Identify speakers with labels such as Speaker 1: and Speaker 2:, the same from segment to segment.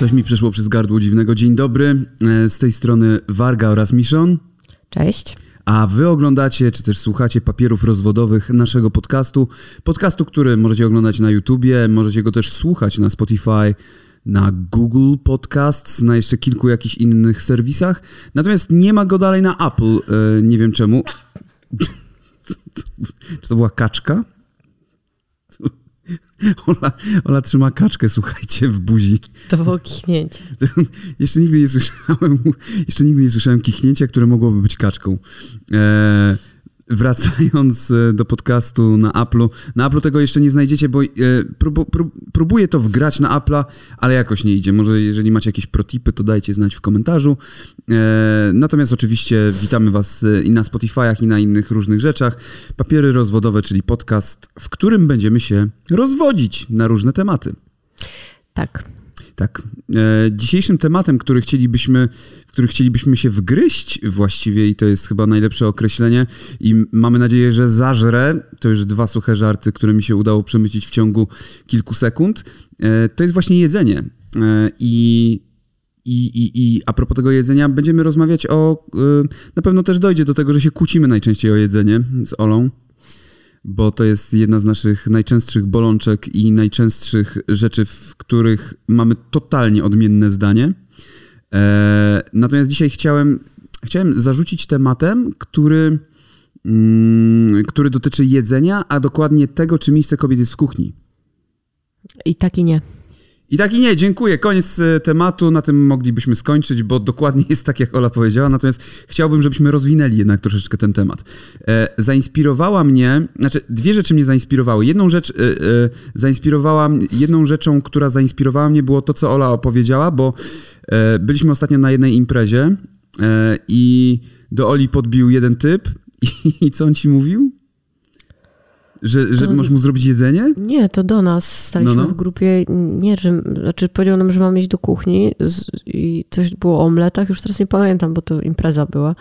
Speaker 1: Coś mi przeszło przez gardło dziwnego. Dzień dobry, e, z tej strony Warga oraz Miszon.
Speaker 2: Cześć.
Speaker 1: A wy oglądacie, czy też słuchacie papierów rozwodowych naszego podcastu. Podcastu, który możecie oglądać na YouTubie, możecie go też słuchać na Spotify, na Google Podcasts, na jeszcze kilku jakichś innych serwisach. Natomiast nie ma go dalej na Apple. E, nie wiem czemu. Czy to była kaczka? Ola, Ola trzyma kaczkę, słuchajcie, w buzi.
Speaker 2: To było kichnięcie.
Speaker 1: jeszcze nigdy nie słyszałem, jeszcze nigdy nie słyszałem kichnięcia, które mogłoby być kaczką. Eee, wracając e, do podcastu na Apple'u. Na Apple'u tego jeszcze nie znajdziecie, bo e, prób, prób, próbuję to wgrać na Apple'a, ale jakoś nie idzie. Może jeżeli macie jakieś protipy, to dajcie znać w komentarzu. E, natomiast oczywiście witamy Was i na Spotify'ach, i na innych różnych rzeczach. Papiery rozwodowe, czyli podcast, w którym będziemy się rozwodzić na różne tematy.
Speaker 2: Tak.
Speaker 1: Tak. E, dzisiejszym tematem, który chcielibyśmy, w który chcielibyśmy się wgryźć właściwie i to jest chyba najlepsze określenie i mamy nadzieję, że zażrę, to już dwa suche żarty, które mi się udało przemycić w ciągu kilku sekund, e, to jest właśnie jedzenie. E, I i, i, I a propos tego jedzenia, będziemy rozmawiać o. Na pewno też dojdzie do tego, że się kłócimy najczęściej o jedzenie z Olą bo to jest jedna z naszych najczęstszych bolączek i najczęstszych rzeczy, w których mamy totalnie odmienne zdanie. E, natomiast dzisiaj chciałem, chciałem zarzucić tematem, który, mm, który dotyczy jedzenia, a dokładnie tego, czy miejsce kobiet jest w kuchni.
Speaker 2: I tak i nie.
Speaker 1: I tak i nie, dziękuję. Koniec e, tematu, na tym moglibyśmy skończyć, bo dokładnie jest tak, jak Ola powiedziała. Natomiast chciałbym, żebyśmy rozwinęli jednak troszeczkę ten temat. E, zainspirowała mnie, znaczy dwie rzeczy mnie zainspirowały. Jedną rzecz e, e, zainspirowała, jedną rzeczą, która zainspirowała mnie było to, co Ola opowiedziała, bo e, byliśmy ostatnio na jednej imprezie e, i do Oli podbił jeden typ i, i co on ci mówił? Że, że to, możesz mu zrobić jedzenie?
Speaker 2: Nie, to do nas staliśmy no, no. w grupie. Nie, że, znaczy powiedział nam, że mamy iść do kuchni z, i coś było o omletach, już teraz nie pamiętam, bo to impreza była.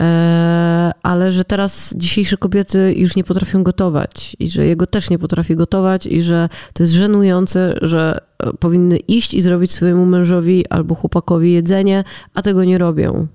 Speaker 2: E, ale że teraz dzisiejsze kobiety już nie potrafią gotować i że jego też nie potrafi gotować i że to jest żenujące, że e, powinny iść i zrobić swojemu mężowi albo chłopakowi jedzenie, a tego nie robią.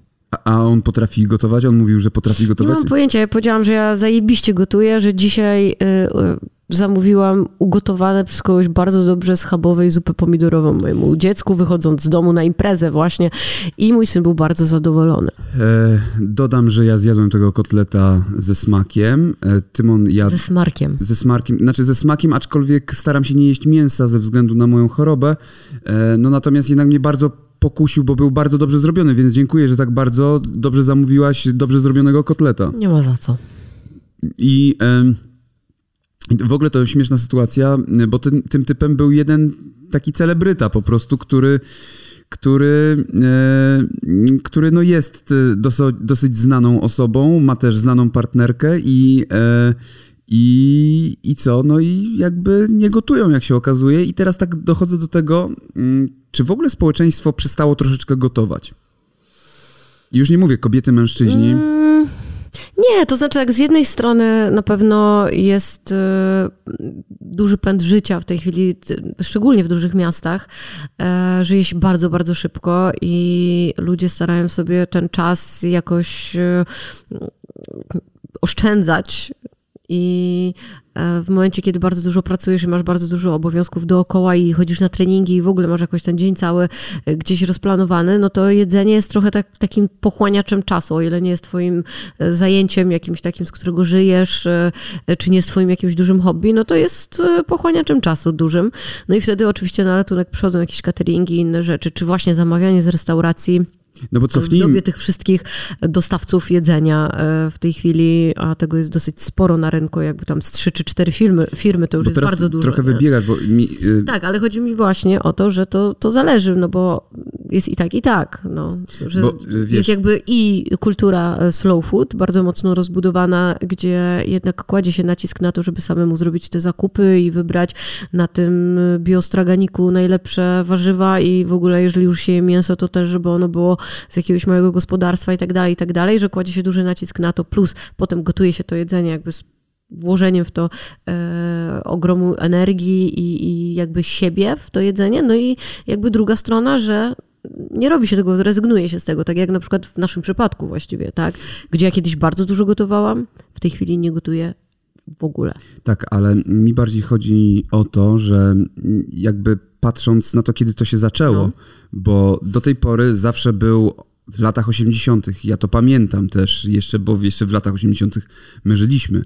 Speaker 1: A on potrafi gotować? On mówił, że potrafi gotować?
Speaker 2: Nie mam pojęcia. Ja powiedziałam, że ja zajebiście gotuję, że dzisiaj y, y, zamówiłam ugotowane przez kogoś bardzo dobrze schabowej zupę pomidorową mojemu dziecku, wychodząc z domu na imprezę właśnie. I mój syn był bardzo zadowolony.
Speaker 1: E, dodam, że ja zjadłem tego kotleta ze smakiem. E, Tymon jadł...
Speaker 2: Ze smarkiem.
Speaker 1: Ze smarkiem. Znaczy ze smakiem, aczkolwiek staram się nie jeść mięsa ze względu na moją chorobę. E, no natomiast jednak mnie bardzo pokusił, bo był bardzo dobrze zrobiony, więc dziękuję, że tak bardzo dobrze zamówiłaś dobrze zrobionego kotleta.
Speaker 2: Nie ma za co.
Speaker 1: I w ogóle to śmieszna sytuacja, bo tym, tym typem był jeden taki celebryta po prostu, który który, e, który no jest dosyć, dosyć znaną osobą, ma też znaną partnerkę i, e, i, I co? No i jakby nie gotują, jak się okazuje. I teraz tak dochodzę do tego, mm, czy w ogóle społeczeństwo przestało troszeczkę gotować? Już nie mówię kobiety, mężczyźni. Mm,
Speaker 2: nie, to znaczy, jak z jednej strony na pewno jest y, duży pęd życia w tej chwili, szczególnie w dużych miastach. Y, żyje się bardzo, bardzo szybko i ludzie starają sobie ten czas jakoś y, oszczędzać i e, w momencie, kiedy bardzo dużo pracujesz i masz bardzo dużo obowiązków dookoła i chodzisz na treningi i w ogóle masz jakoś ten dzień cały e, gdzieś rozplanowany, no to jedzenie jest trochę tak, takim pochłaniaczem czasu, o ile nie jest twoim e, zajęciem jakimś takim, z którego żyjesz, czy nie jest twoim jakimś dużym hobby, no to jest pochłaniaczem czasu dużym. No i wtedy oczywiście na ratunek przychodzą jakieś cateringi inne rzeczy, czy właśnie zamawianie z restauracji no bo cofnij... W dobie tych wszystkich dostawców jedzenia e, w tej chwili, a tego jest dosyć sporo na rynku, jakby tam z trzy czy cztery firmy, firmy to już bo jest bardzo dużo.
Speaker 1: trochę wybiegasz, bo mi...
Speaker 2: Y- tak, ale chodzi mi właśnie o to, że to, to zależy, no bo jest i tak, i tak. No, że bo, y, jest jakby i kultura e, slow food, bardzo mocno rozbudowana, gdzie jednak kładzie się nacisk na to, żeby samemu zrobić te zakupy i wybrać na tym biostraganiku najlepsze warzywa i w ogóle, jeżeli już się je mięso, to też, żeby ono było z jakiegoś małego gospodarstwa i tak dalej, i tak dalej, że kładzie się duży nacisk na to, plus potem gotuje się to jedzenie jakby z włożeniem w to e, ogromu energii i, i jakby siebie w to jedzenie. No i jakby druga strona, że nie robi się tego, rezygnuje się z tego, tak jak na przykład w naszym przypadku właściwie, tak? Gdzie ja kiedyś bardzo dużo gotowałam, w tej chwili nie gotuję w ogóle.
Speaker 1: Tak, ale mi bardziej chodzi o to, że jakby patrząc na to, kiedy to się zaczęło, no. bo do tej pory zawsze był w latach 80., ja to pamiętam też jeszcze, bo jeszcze w latach 80. my żyliśmy,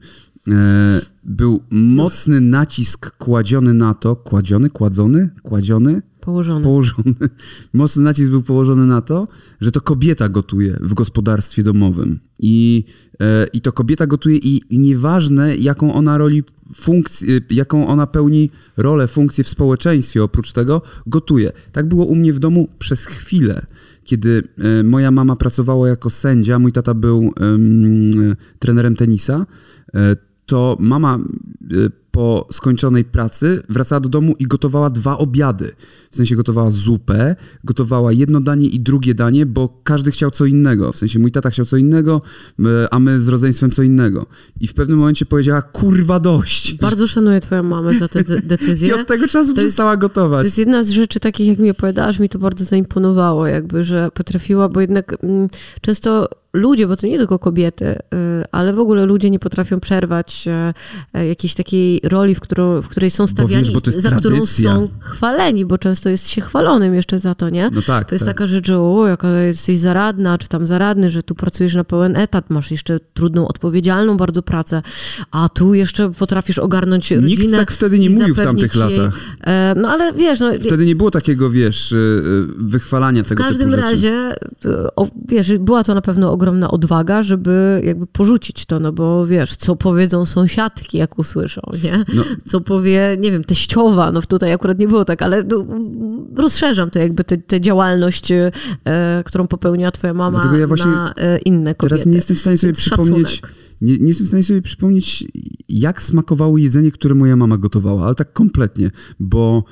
Speaker 1: e, był mocny nacisk kładziony na to, kładziony, kładzony, kładziony?
Speaker 2: Położony.
Speaker 1: Położony. Mocny nacisk był położony na to, że to kobieta gotuje w gospodarstwie domowym. I, e, i to kobieta gotuje i, nieważne, jaką ona roli funkcję, jaką ona pełni rolę, funkcję w społeczeństwie, oprócz tego gotuje. Tak było u mnie w domu przez chwilę kiedy e, moja mama pracowała jako sędzia, mój tata był trenerem tenisa, e, to mama po skończonej pracy wracała do domu i gotowała dwa obiady. W sensie gotowała zupę, gotowała jedno danie i drugie danie, bo każdy chciał co innego. W sensie mój tata chciał co innego, a my z rodzeństwem co innego. I w pewnym momencie powiedziała, kurwa dość.
Speaker 2: Bardzo szanuję twoją mamę za tę de decyzję.
Speaker 1: I od tego czasu to przestała
Speaker 2: jest,
Speaker 1: gotować.
Speaker 2: To jest jedna z rzeczy takich, jak mi opowiadałaś, mi to bardzo zaimponowało, jakby, że potrafiła, bo jednak mm, często ludzie, bo to nie tylko kobiety, y, ale w ogóle ludzie nie potrafią przerwać e, e, jakiejś takiej roli, w, którą, w której są stawiani,
Speaker 1: bo wiesz,
Speaker 2: za
Speaker 1: tradycja.
Speaker 2: którą są chwaleni, bo często jest się chwalonym jeszcze za to, nie?
Speaker 1: No tak,
Speaker 2: to jest
Speaker 1: tak.
Speaker 2: taka rzecz, że o, jaka jesteś zaradna, czy tam zaradny, że tu pracujesz na pełen etat, masz jeszcze trudną, odpowiedzialną bardzo pracę, a tu jeszcze potrafisz ogarnąć rodzinę.
Speaker 1: Nikt tak wtedy nie mówił w tamtych
Speaker 2: jej,
Speaker 1: latach.
Speaker 2: E, no ale wiesz... No,
Speaker 1: wtedy nie było takiego, wiesz, y, y, wychwalania tego
Speaker 2: W każdym razie, o, wiesz, była to na pewno ogromna odwaga, żeby jakby porzucić to, no bo wiesz, co powiedzą sąsiadki, jak usłyszą, nie? No. Co powie, nie wiem, teściowa, no tutaj akurat nie było tak, ale no, rozszerzam to jakby tę działalność, e, którą popełniła twoja mama ja na e, inne kobiety.
Speaker 1: Teraz nie jestem w stanie sobie Więc przypomnieć... Nie, nie, jestem w stanie sobie przypomnieć, jak smakowało jedzenie, które moja mama gotowała, ale tak kompletnie, bo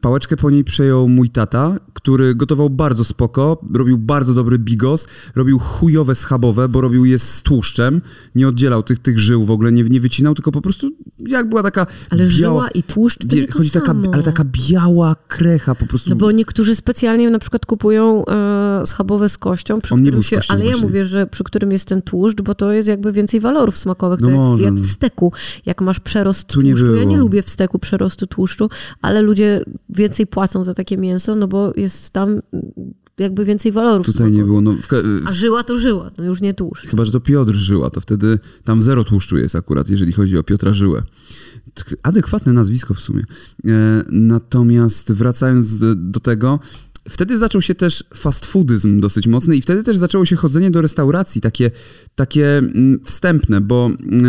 Speaker 1: pałeczkę po niej przejął mój tata, który gotował bardzo spoko, robił bardzo dobry bigos, robił chujowe schabowe, bo robił je z tłuszczem, nie oddzielał tych, tych żył w ogóle, nie, nie wycinał, tylko po prostu jak była taka
Speaker 2: Ale
Speaker 1: biała...
Speaker 2: żyła i tłuszcz to nie to
Speaker 1: chodzi taka, Ale taka biała krecha po prostu.
Speaker 2: No bo niektórzy specjalnie na przykład kupują e, schabowe z kością, przy
Speaker 1: On
Speaker 2: którym
Speaker 1: nie
Speaker 2: się,
Speaker 1: kością
Speaker 2: ale
Speaker 1: właśnie.
Speaker 2: ja mówię, że przy którym jest ten tłuszcz, bo to jest jakby więcej walorów smakowych, no to jak, jak w steku, jak masz przerost tu tłuszczu, nie ja nie lubię w steku przerostu tłuszczu, ale ludzie więcej płacą za takie mięso, no bo jest tam jakby więcej walorów.
Speaker 1: Tutaj nie było. No,
Speaker 2: A żyła to żyła, no już nie tłuszcz.
Speaker 1: Chyba, że to Piotr żyła, to wtedy tam zero tłuszczu jest akurat, jeżeli chodzi o Piotra Żyłę. Adekwatne nazwisko w sumie. E, natomiast wracając do tego, Wtedy zaczął się też fast foodyzm dosyć mocny i wtedy też zaczęło się chodzenie do restauracji, takie, takie mm, wstępne, bo mm,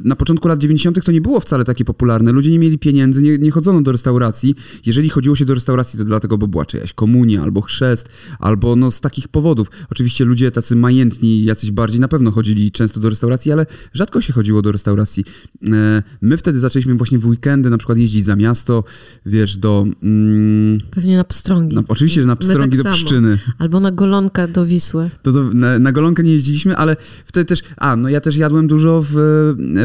Speaker 1: na początku lat 90. to nie było wcale takie popularne. Ludzie nie mieli pieniędzy, nie, nie chodzono do restauracji. Jeżeli chodziło się do restauracji, to dlatego, bo była czyjaś komunia, albo chrzest, albo no z takich powodów. Oczywiście ludzie tacy majętni, jacyś bardziej na pewno chodzili często do restauracji, ale rzadko się chodziło do restauracji. E, my wtedy zaczęliśmy właśnie w weekendy na przykład jeździć za miasto, wiesz, do...
Speaker 2: Mm, Pewnie na pstrągi.
Speaker 1: Na, Oczywiście, że na pstrągi tak do Pszczyny.
Speaker 2: Albo na golonkę do Wisły.
Speaker 1: To do, na, na, golonkę nie jeździliśmy, ale wtedy też... A, no ja też jadłem dużo w,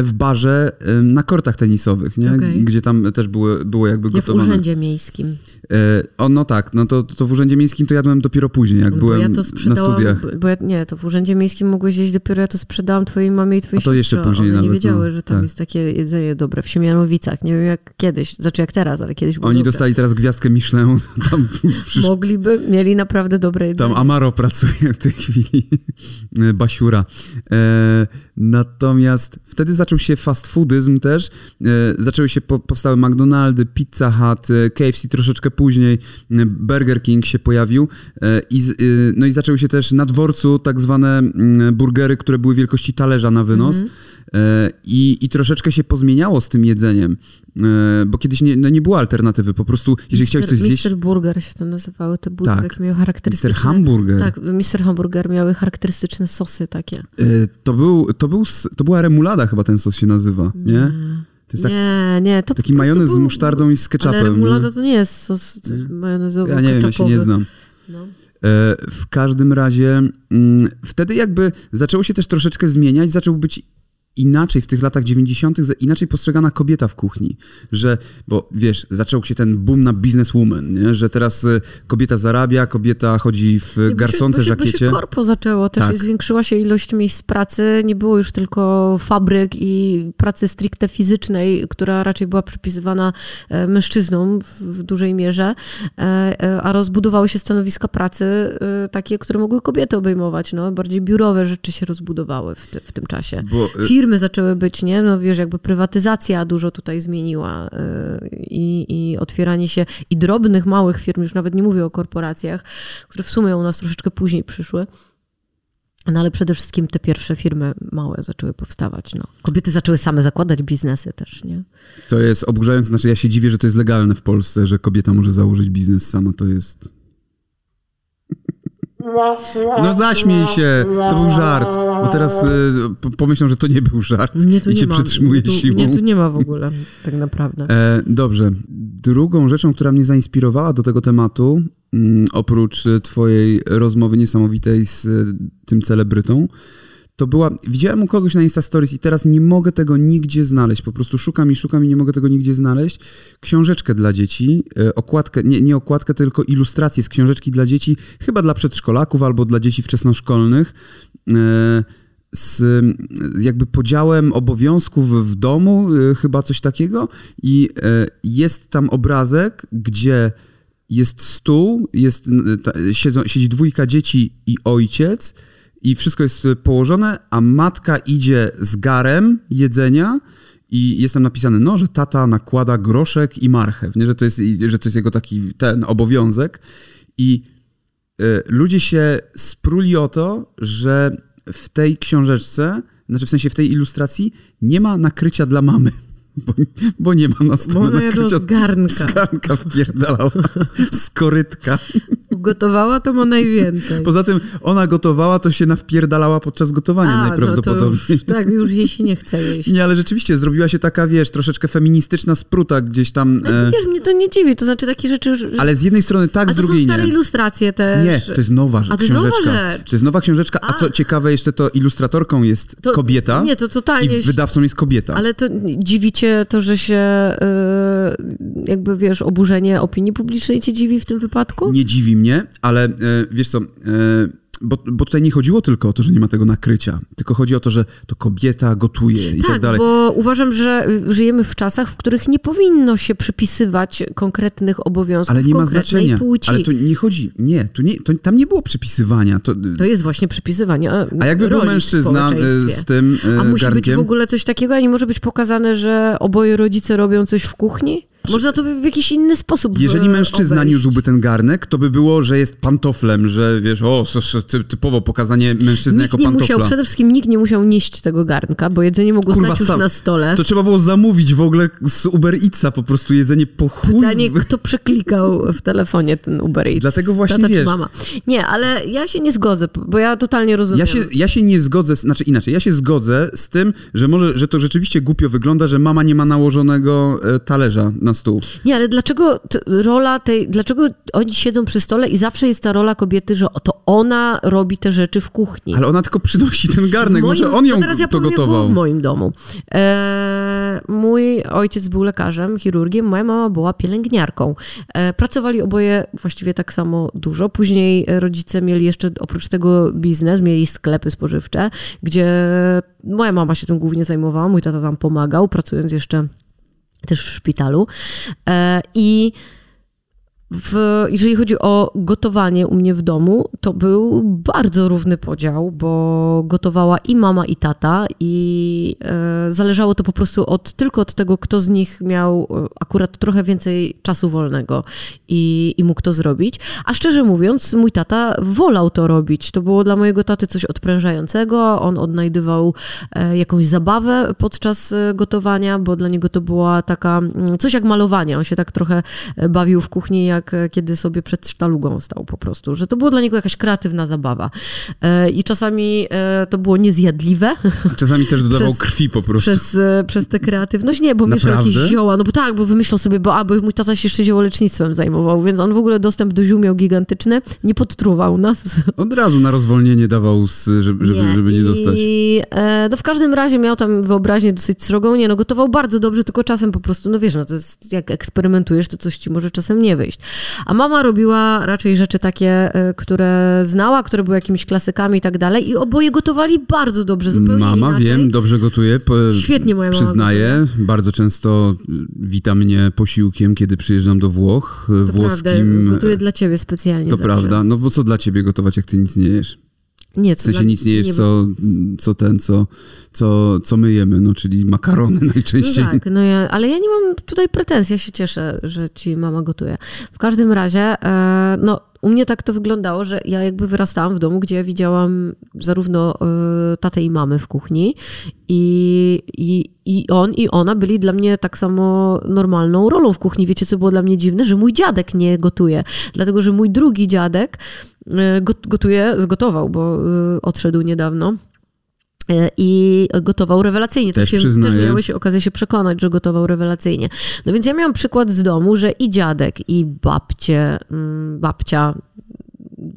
Speaker 1: w barze na kortach tenisowych, nie? Okay. Gdzie tam też było, było jakby
Speaker 2: ja
Speaker 1: gotowane.
Speaker 2: w urzędzie miejskim.
Speaker 1: E, o, no tak, no to, to w urzędzie miejskim to jadłem dopiero później, jak no byłem ja na studiach.
Speaker 2: Bo ja, nie, to w urzędzie miejskim mogłeś jeść dopiero, ja to sprzedałam twojej mamie i twojej siostrze.
Speaker 1: to jeszcze później
Speaker 2: One
Speaker 1: nawet.
Speaker 2: nie wiedziały,
Speaker 1: no,
Speaker 2: że tam
Speaker 1: tak.
Speaker 2: jest takie jedzenie dobre w Siemianowicach. Nie wiem jak kiedyś, znaczy jak teraz, ale kiedyś było
Speaker 1: Oni
Speaker 2: dobre.
Speaker 1: dostali teraz gwiazdkę Michelin. Tam
Speaker 2: przysz... Mogliby, mieli naprawdę dobre jedzenie.
Speaker 1: Tam Amaro pracuje w tej chwili, Basiura. E, natomiast wtedy zaczął się fast foodyzm też. E, zaczęły się, po, powstały McDonaldy, Pizza Hut, KFC troszeczkę później, Burger King się pojawił i, no i zaczęły się też na dworcu tak zwane burgery, które były wielkości talerza na wynos. Mm -hmm. I, I troszeczkę się pozmieniało z tym jedzeniem, bo kiedyś nie, no nie było alternatywy. Po prostu, jeżeli
Speaker 2: Mister,
Speaker 1: chciałeś coś zjeść...
Speaker 2: Mister Burger się to nazywały, te buty
Speaker 1: tak.
Speaker 2: takie miały charakterystyczne...
Speaker 1: Mister Hamburger.
Speaker 2: Tak, Mister Hamburger miały charakterystyczne sosy takie.
Speaker 1: To, był, to, był, to była remulada chyba ten sos się nazywa, nie? nie?
Speaker 2: Jest tak, nie, nie, to
Speaker 1: Taki majonez był, z musztardą i z ketchupem.
Speaker 2: Ale remulada to nie jest sos majonezowy,
Speaker 1: Ja nie wiem, ja się nie znam. No. W każdym razie wtedy jakby zaczęło się też troszeczkę zmieniać, zaczął być inaczej w tych latach 90. inaczej postrzegana kobieta w kuchni, że, bo wiesz, zaczął się ten boom na businesswoman, nie? że teraz y, kobieta zarabia, kobieta chodzi w
Speaker 2: Nie, bo się-
Speaker 1: garsonce,
Speaker 2: bo się,
Speaker 1: żakiecie.
Speaker 2: Bo się korpo zaczęło też
Speaker 1: Tak.
Speaker 2: zwiększyła się ilość miejsc pracy. Nie było już tylko fabryk i pracy stricte fizycznej, która raczej była przypisywana e, mężczyznom w, dużej mierze, e, e, a rozbudowały się stanowiska pracy takie, które mogły kobiety obejmować. No, bardziej biurowe rzeczy się rozbudowały w, ty, w tym czasie.
Speaker 1: Bo, y,
Speaker 2: Firmy zaczęły być, nie? No wiesz, jakby prywatyzacja dużo tutaj zmieniła y, i, i otwieranie się i drobnych, małych firm, już nawet nie mówię o korporacjach, które w sumie u nas troszeczkę później przyszły. No ale przede wszystkim te pierwsze firmy małe zaczęły powstawać. No. Kobiety zaczęły same zakładać biznesy też, nie?
Speaker 1: To jest oburzające, znaczy ja się dziwię, że to jest legalne w Polsce, że kobieta może założyć biznes sama, to jest... No zaśmiej się, to był żart, bo teraz y, pomyślą, że to nie był żart
Speaker 2: Mnie tu
Speaker 1: i
Speaker 2: nie
Speaker 1: cię
Speaker 2: ma.
Speaker 1: przytrzymuje
Speaker 2: mnie tu,
Speaker 1: siłą.
Speaker 2: Mnie tu nie ma w ogóle, tak naprawdę.
Speaker 1: E, dobrze. Drugą rzeczą, która mnie zainspirowała do tego tematu, mm, oprócz twojej rozmowy niesamowitej z e, tym celebrytą, to była, widziałem u kogoś na Insta Stories i teraz nie mogę tego nigdzie znaleźć, po prostu szukam i szukam i nie mogę tego nigdzie znaleźć, książeczkę dla dzieci, e, okładkę, nie, nie okładkę, tylko ilustrację z książeczki dla dzieci, chyba dla przedszkolaków albo dla dzieci wczesnoszkolnych, e, z jakby podziałem obowiązków w domu, y, chyba coś takiego. I e, jest tam obrazek, gdzie jest stół, jest, siedzą, siedzi dwójka dzieci i ojciec, i wszystko jest y, położone, a matka idzie z garem jedzenia. I jest tam napisane, no, że tata nakłada groszek i marchew, nie? Że, to jest, że to jest jego taki ten obowiązek. I y, ludzie się spruli o to, że w tej książeczce, znaczy w sensie w tej ilustracji, nie ma nakrycia dla mamy. Bo, bo nie ma na
Speaker 2: Bo
Speaker 1: stole
Speaker 2: jadła
Speaker 1: nakrycia.
Speaker 2: z garnka.
Speaker 1: Z garnka wpierdalała. Z korytka.
Speaker 2: Gotowała to ma najwięcej.
Speaker 1: Poza tym ona gotowała, to się nawpierdalała podczas gotowania
Speaker 2: A, no to
Speaker 1: najprawdopodobniej.
Speaker 2: już, tak, już jej się nie chce jeść.
Speaker 1: Nie, ale rzeczywiście zrobiła się taka, wiesz, troszeczkę feministyczna spruta gdzieś tam.
Speaker 2: Ale
Speaker 1: E,
Speaker 2: wiesz, mnie to nie dziwi, to znaczy takie rzeczy już...
Speaker 1: ale z jednej strony tak,
Speaker 2: A
Speaker 1: z
Speaker 2: to są
Speaker 1: drugiej
Speaker 2: stare
Speaker 1: nie.
Speaker 2: ilustracje też.
Speaker 1: Nie, to jest nowa
Speaker 2: A to jest nowa
Speaker 1: książeczka.
Speaker 2: rzecz.
Speaker 1: To jest nowa książeczka, a co
Speaker 2: A.
Speaker 1: ciekawe, jeszcze to ilustratorką jest
Speaker 2: To-
Speaker 1: kobieta
Speaker 2: Nie, to totalnie...
Speaker 1: i wydawcą jest kobieta.
Speaker 2: Ale to dziwi cię to, że się y, jakby, wiesz, oburzenie opinii publicznej cię dziwi w tym wypadku?
Speaker 1: Nie dziwi mnie, ale e, wiesz co, e, bo, bo tutaj nie chodziło tylko o to, że nie ma tego nakrycia, tylko chodzi o to, że to kobieta gotuje i tak,
Speaker 2: tak,
Speaker 1: dalej.
Speaker 2: bo uważam, że y, żyjemy w czasach, w których nie powinno się przypisywać konkretnych obowiązków
Speaker 1: Ale nie ma znaczenia.
Speaker 2: płci.
Speaker 1: Ale to nie chodzi, nie, to nie to, tam nie było przypisywania. To,
Speaker 2: To jest właśnie przypisywanie
Speaker 1: a jakby był mężczyzna
Speaker 2: społeczeństwie.
Speaker 1: z tym
Speaker 2: A musi być
Speaker 1: garnkiem,
Speaker 2: w ogóle coś takiego, a nie może być pokazane, że oboje rodzice robią coś w kuchni? Można to w jakiś inny sposób
Speaker 1: Jeżeli
Speaker 2: e,
Speaker 1: mężczyzna
Speaker 2: obejść.
Speaker 1: niósłby ten garnek, to by było, że jest pantoflem, że wiesz, o, typowo pokazanie mężczyzny
Speaker 2: Nikt
Speaker 1: jako
Speaker 2: nie
Speaker 1: pantofla.
Speaker 2: musiał, przede wszystkim nikt nie musiał nieść tego garnka, bo jedzenie mogło
Speaker 1: Kurwa,
Speaker 2: stać już
Speaker 1: sam-
Speaker 2: na stole.
Speaker 1: To trzeba było zamówić w ogóle z Uber Eatsa po prostu jedzenie po chuj.
Speaker 2: Pytanie, kto przeklikał w telefonie ten Uber Eats?
Speaker 1: Dlatego właśnie
Speaker 2: Tata
Speaker 1: wiesz.
Speaker 2: mama? Nie, ale ja się nie zgodzę, bo ja totalnie rozumiem.
Speaker 1: Ja się, ja się nie zgodzę, znaczy inaczej, ja się zgodzę z tym, że może, że to rzeczywiście głupio wygląda, że mama nie ma nałożonego e, talerza na stół.
Speaker 2: Nie, ale dlaczego rola tej, dlaczego oni siedzą przy stole i zawsze jest ta rola kobiety, że to ona robi te rzeczy w kuchni?
Speaker 1: Ale ona tylko przynosi ten garnek,
Speaker 2: W
Speaker 1: może
Speaker 2: moim-
Speaker 1: on ją
Speaker 2: to teraz ja
Speaker 1: to gotował.
Speaker 2: w moim domu. E, mój ojciec był lekarzem, chirurgiem, moja mama była pielęgniarką. E, pracowali oboje właściwie tak samo dużo. Później rodzice mieli jeszcze oprócz tego biznes, mieli sklepy spożywcze, gdzie moja mama się tym głównie zajmowała, mój tata tam pomagał, pracując jeszcze też w szpitalu. E, I w, jeżeli chodzi o gotowanie u mnie w domu, to był bardzo równy podział, bo gotowała i mama, i tata, i e, zależało to po prostu od, tylko od tego, kto z nich miał e, akurat trochę więcej czasu wolnego i, i mógł to zrobić. A szczerze mówiąc, mój tata wolał to robić. To było dla mojego taty coś odprężającego. On odnajdywał e, jakąś zabawę podczas gotowania, bo dla niego to była taka, mm, coś jak malowanie. On się tak trochę bawił w kuchni, jak jak e, kiedy sobie przed sztalugą stał po prostu, że to było dla niego jakaś kreatywna zabawa. E, I czasami e, to było niezjadliwe.
Speaker 1: Czasami też dodawał
Speaker 2: Przez-
Speaker 1: krwi po prostu.
Speaker 2: Przez, przez tę kreatywność. Nie, bo mieszał jakieś zioła. No bo tak, bo wymyślał sobie, bo, a, bo mój tata się jeszcze ziołolecznictwem zajmował, więc on w ogóle dostęp do ziół miał gigantyczny. Nie podtruwał nas.
Speaker 1: Od razu na rozwolnienie dawał, żeby, żeby, nie. żeby nie
Speaker 2: I,
Speaker 1: dostać.
Speaker 2: E, no w każdym razie miał tam wyobraźnię dosyć srogą. Nie, no gotował bardzo dobrze, tylko czasem po prostu, no wiesz, no to jest, jak eksperymentujesz, to coś ci może czasem nie wyjść. A mama robiła raczej rzeczy takie, e, które znała, które były jakimiś klasykami i tak dalej i oboje gotowali bardzo dobrze, zupełnie
Speaker 1: Mama,
Speaker 2: inaczej.
Speaker 1: wiem, dobrze gotuje. Po,
Speaker 2: Świetnie moja mama
Speaker 1: Przyznaję, bardzo często wita mnie posiłkiem, kiedy przyjeżdżam do Włoch. y,
Speaker 2: To
Speaker 1: włoskim.
Speaker 2: prawda, gotuję dla ciebie specjalnie
Speaker 1: To
Speaker 2: zawsze.
Speaker 1: prawda. No bo co dla ciebie gotować, jak ty nic nie jesz?
Speaker 2: Nie,
Speaker 1: W
Speaker 2: co
Speaker 1: sensie
Speaker 2: dla-
Speaker 1: nic nie jesz,
Speaker 2: nie-
Speaker 1: co, co ten, co, co, co my jemy, no czyli makarony
Speaker 2: No
Speaker 1: najczęściej.
Speaker 2: tak, no ja, ale ja nie mam tutaj pretensji, ja się cieszę, że ci mama gotuje. W każdym razie, e, no u mnie tak to wyglądało, że ja jakby wyrastałam w domu, gdzie widziałam zarówno e, tatę i mamę w kuchni i, i, i on i ona byli dla mnie tak samo normalną rolą w kuchni. Wiecie, co było dla mnie dziwne? Że mój dziadek nie gotuje, dlatego, że mój drugi dziadek got- gotuje, gotował, bo e, odszedł niedawno. E, I gotował rewelacyjnie.
Speaker 1: Też
Speaker 2: się,
Speaker 1: przyznaję.
Speaker 2: też miałeś okazję się przekonać, że gotował rewelacyjnie. No więc ja miałam przykład z domu, że i dziadek, i babcie, mm, babcia,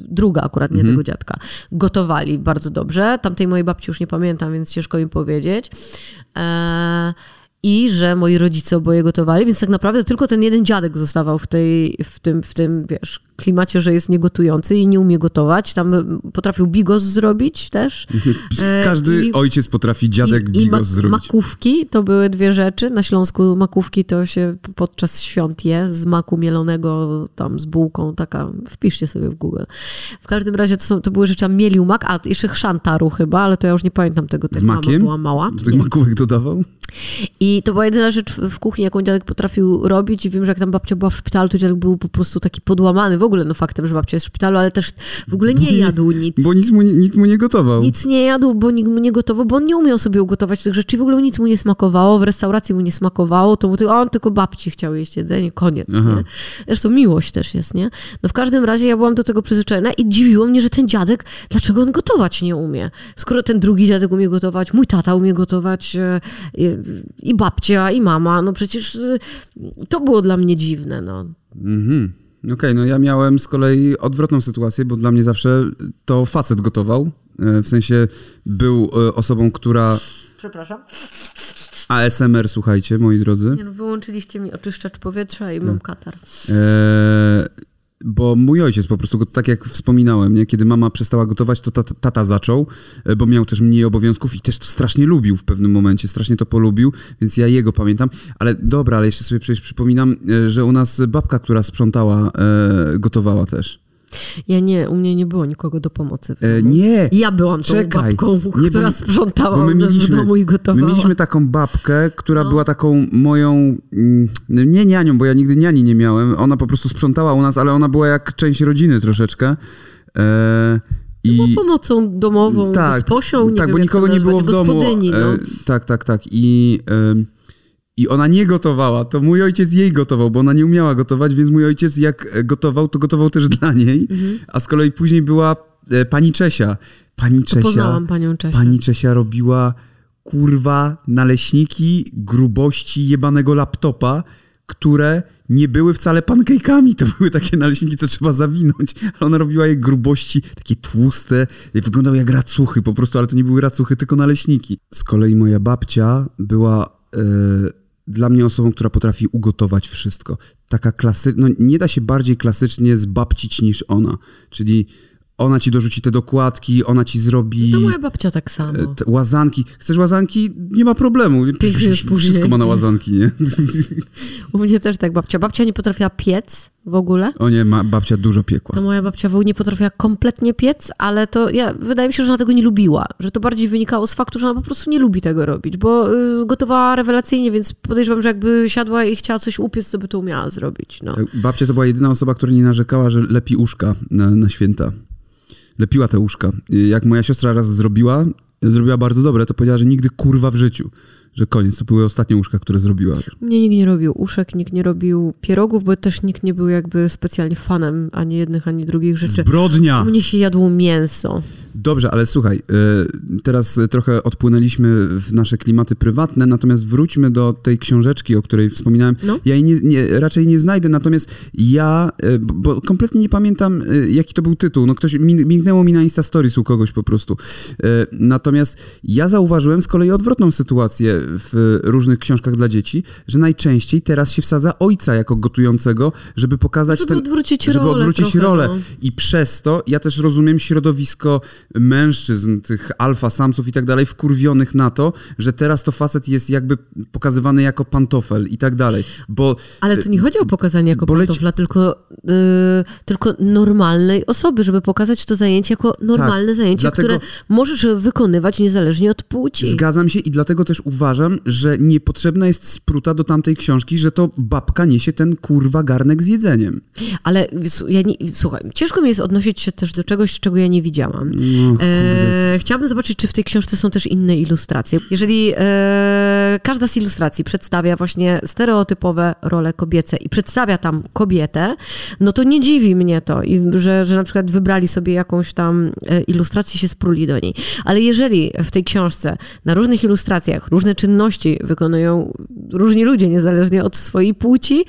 Speaker 2: druga akurat, nie tego dziadka, gotowali bardzo dobrze. Tamtej mojej babci już nie pamiętam, więc ciężko mi powiedzieć. E, I że moi rodzice oboje gotowali, więc tak naprawdę tylko ten jeden dziadek zostawał w, tej, w, tym, w tym, wiesz, klimacie, że jest niegotujący i nie umie gotować. Tam mm, potrafił bigos zrobić też. E,
Speaker 1: Każdy
Speaker 2: i-
Speaker 1: ojciec potrafi dziadek
Speaker 2: i, i
Speaker 1: bigos
Speaker 2: ma-
Speaker 1: zrobić.
Speaker 2: makówki to były dwie rzeczy. Na Śląsku makówki to się podczas świąt je z maku mielonego tam z bułką, taka, wpiszcie sobie w Google. W każdym razie to, są, to były rzeczy, mielił mak, a jeszcze chrzantaru chyba, ale to ja już nie pamiętam tego,
Speaker 1: Z
Speaker 2: jak mama
Speaker 1: makiem?
Speaker 2: była mała.
Speaker 1: Do tych makówek dodawał?
Speaker 2: I to była jedyna rzecz w kuchni, jaką dziadek potrafił robić i wiem, że jak tam babcia była w szpitalu, to dziadek był po prostu taki podłamany ogóle no faktem, że babcia jest w szpitalu, ale też w ogóle nie jadł nic.
Speaker 1: Bo nic mu, nikt mu nie gotował.
Speaker 2: Nic nie jadł, bo nikt mu nie gotował, bo on nie umiał sobie ugotować tych rzeczy. W ogóle nic mu nie smakowało, w restauracji mu nie smakowało, to mu tylko, on tylko babci chciał jeść jedzenie, koniec.
Speaker 1: Aha.
Speaker 2: Nie? Zresztą miłość też jest, nie? No w każdym razie ja byłam do tego przyzwyczajona i dziwiło mnie, że ten dziadek, dlaczego on gotować nie umie? Skoro ten drugi dziadek umie gotować, mój tata umie gotować e, i, i babcia, i mama, no przecież e, to było dla mnie dziwne, no.
Speaker 1: Mhm. Okej, no ja miałem z kolei odwrotną sytuację, bo dla mnie zawsze to facet gotował. E, W sensie był e, osobą, która...
Speaker 2: Przepraszam.
Speaker 1: ASMR, słuchajcie, moi drodzy.
Speaker 2: Nie, no, wyłączyliście mi oczyszczacz powietrza i mam katar.
Speaker 1: E, bo mój ojciec po prostu, tak jak wspominałem, nie? kiedy mama przestała gotować, to tata, tata zaczął, e, bo miał też mniej obowiązków i też to strasznie lubił w pewnym momencie, strasznie to polubił, więc ja jego pamiętam. Ale dobra, ale jeszcze sobie przecież przypominam, e, że u nas babka, która sprzątała, e, gotowała też.
Speaker 2: Ja nie, u mnie nie było nikogo do pomocy.
Speaker 1: E, nie!
Speaker 2: Ja byłam tą
Speaker 1: Czekaj.
Speaker 2: babką,
Speaker 1: Nie,
Speaker 2: która
Speaker 1: bo-
Speaker 2: sprzątała
Speaker 1: bo my
Speaker 2: nas w
Speaker 1: mieliśmy-
Speaker 2: domu i gotowała.
Speaker 1: My mieliśmy taką babkę, która
Speaker 2: No.
Speaker 1: była taką moją, mm, nie nianią, bo ja nigdy niani nie miałem. Ona po prostu sprzątała u nas, ale ona była jak część rodziny troszeczkę. E, i
Speaker 2: Była pomocą domową,
Speaker 1: tak,
Speaker 2: gosposią, nie
Speaker 1: tak,
Speaker 2: wiem,
Speaker 1: bo nikogo nie było w domu.
Speaker 2: gospodyni, no.
Speaker 1: E, tak, tak, tak. I, em, I ona nie gotowała, to mój ojciec jej gotował, bo ona nie umiała gotować, więc mój ojciec jak e, gotował, to gotował też dla niej.
Speaker 2: Mhm.
Speaker 1: A z kolei później była e, pani Czesia. Pani
Speaker 2: To
Speaker 1: Czesia.
Speaker 2: poznałam panią Czesię.
Speaker 1: Pani Czesia robiła kurwa naleśniki grubości jebanego laptopa, które nie były wcale pancake'ami. To były takie naleśniki, co trzeba zawinąć. Ale ona robiła je grubości, takie tłuste, wyglądały jak racuchy po prostu, ale to nie były racuchy, tylko naleśniki. Z kolei moja babcia była e, dla mnie osobą, która potrafi ugotować wszystko. Taka klasyczna, no nie da się bardziej klasycznie zbabcić niż ona. Czyli ona ci dorzuci te dokładki, ona ci zrobi...
Speaker 2: To moja babcia tak samo.
Speaker 1: E, łazanki. Chcesz łazanki? Nie ma problemu.
Speaker 2: już później.
Speaker 1: Wszystko ma na łazanki, nie?
Speaker 2: U mnie też tak babcia. Babcia nie potrafiła piec w ogóle.
Speaker 1: O nie, ma babcia dużo piekła.
Speaker 2: To moja babcia w ogóle nie potrafiła kompletnie piec, ale to ja, wydaje mi się, że ona tego nie lubiła. Że to bardziej wynikało z faktu, że ona po prostu nie lubi tego robić, bo y, gotowała rewelacyjnie, więc podejrzewam, że jakby siadła i chciała coś upiec, to by to umiała zrobić. No.
Speaker 1: Babcia to była jedyna osoba, która nie narzekała, że lepi uszka na, na święta. Lepiła te. I Jak moja siostra raz zrobiła, zrobiła bardzo dobre, to powiedziała, że nigdy kurwa w życiu. Że koniec, to były ostatnie łóżka, które zrobiła.
Speaker 2: Mnie nikt nie robił uszek, nikt nie robił pierogów, bo też nikt nie był jakby specjalnie fanem ani jednych, ani drugich rzeczy.
Speaker 1: Zbrodnia!
Speaker 2: Mnie się jadło mięso.
Speaker 1: Dobrze, ale słuchaj, y, teraz trochę odpłynęliśmy w nasze klimaty prywatne, natomiast wróćmy do tej książeczki, o której wspominałem.
Speaker 2: No.
Speaker 1: Ja jej nie, nie, raczej nie znajdę, natomiast ja, y, bo kompletnie nie pamiętam, y, jaki to był tytuł. No ktoś, mignęło mi na Insta Stories u kogoś po prostu. Natomiast ja zauważyłem z kolei odwrotną sytuację w różnych książkach dla dzieci, że najczęściej teraz się wsadza ojca jako gotującego, żeby pokazać
Speaker 2: żeby
Speaker 1: ten...
Speaker 2: Odwrócić
Speaker 1: żeby
Speaker 2: rolę
Speaker 1: odwrócić
Speaker 2: trochę,
Speaker 1: rolę.
Speaker 2: No.
Speaker 1: I przez to ja też rozumiem środowisko mężczyzn, tych alfa samców i tak dalej, wkurwionych na to, że teraz to facet jest jakby pokazywany jako pantofel i tak dalej. Bo
Speaker 2: Ale to nie chodzi o pokazanie jako
Speaker 1: Boleć-
Speaker 2: pantofla, tylko, yy, tylko normalnej osoby, żeby pokazać to zajęcie jako normalne
Speaker 1: Tak,
Speaker 2: zajęcie,
Speaker 1: dlatego-
Speaker 2: które możesz wykonywać niezależnie od płci.
Speaker 1: Zgadzam się i dlatego też uważam, że niepotrzebna jest spruta do tamtej książki, że to babka niesie ten kurwa garnek z jedzeniem.
Speaker 2: Ale ja nie, słuchaj, ciężko mi jest odnosić się też do czegoś, czego ja nie widziałam.
Speaker 1: No, kurde.
Speaker 2: E, chciałabym zobaczyć, czy w tej książce są też inne ilustracje. Jeżeli e, każda z ilustracji przedstawia właśnie stereotypowe role kobiece i przedstawia tam kobietę, no to nie dziwi mnie to, i, że, że na przykład wybrali sobie jakąś tam e, ilustrację, się spruli do niej. Ale jeżeli w tej książce na różnych ilustracjach różne czynności wykonują różni ludzie, niezależnie od swojej płci,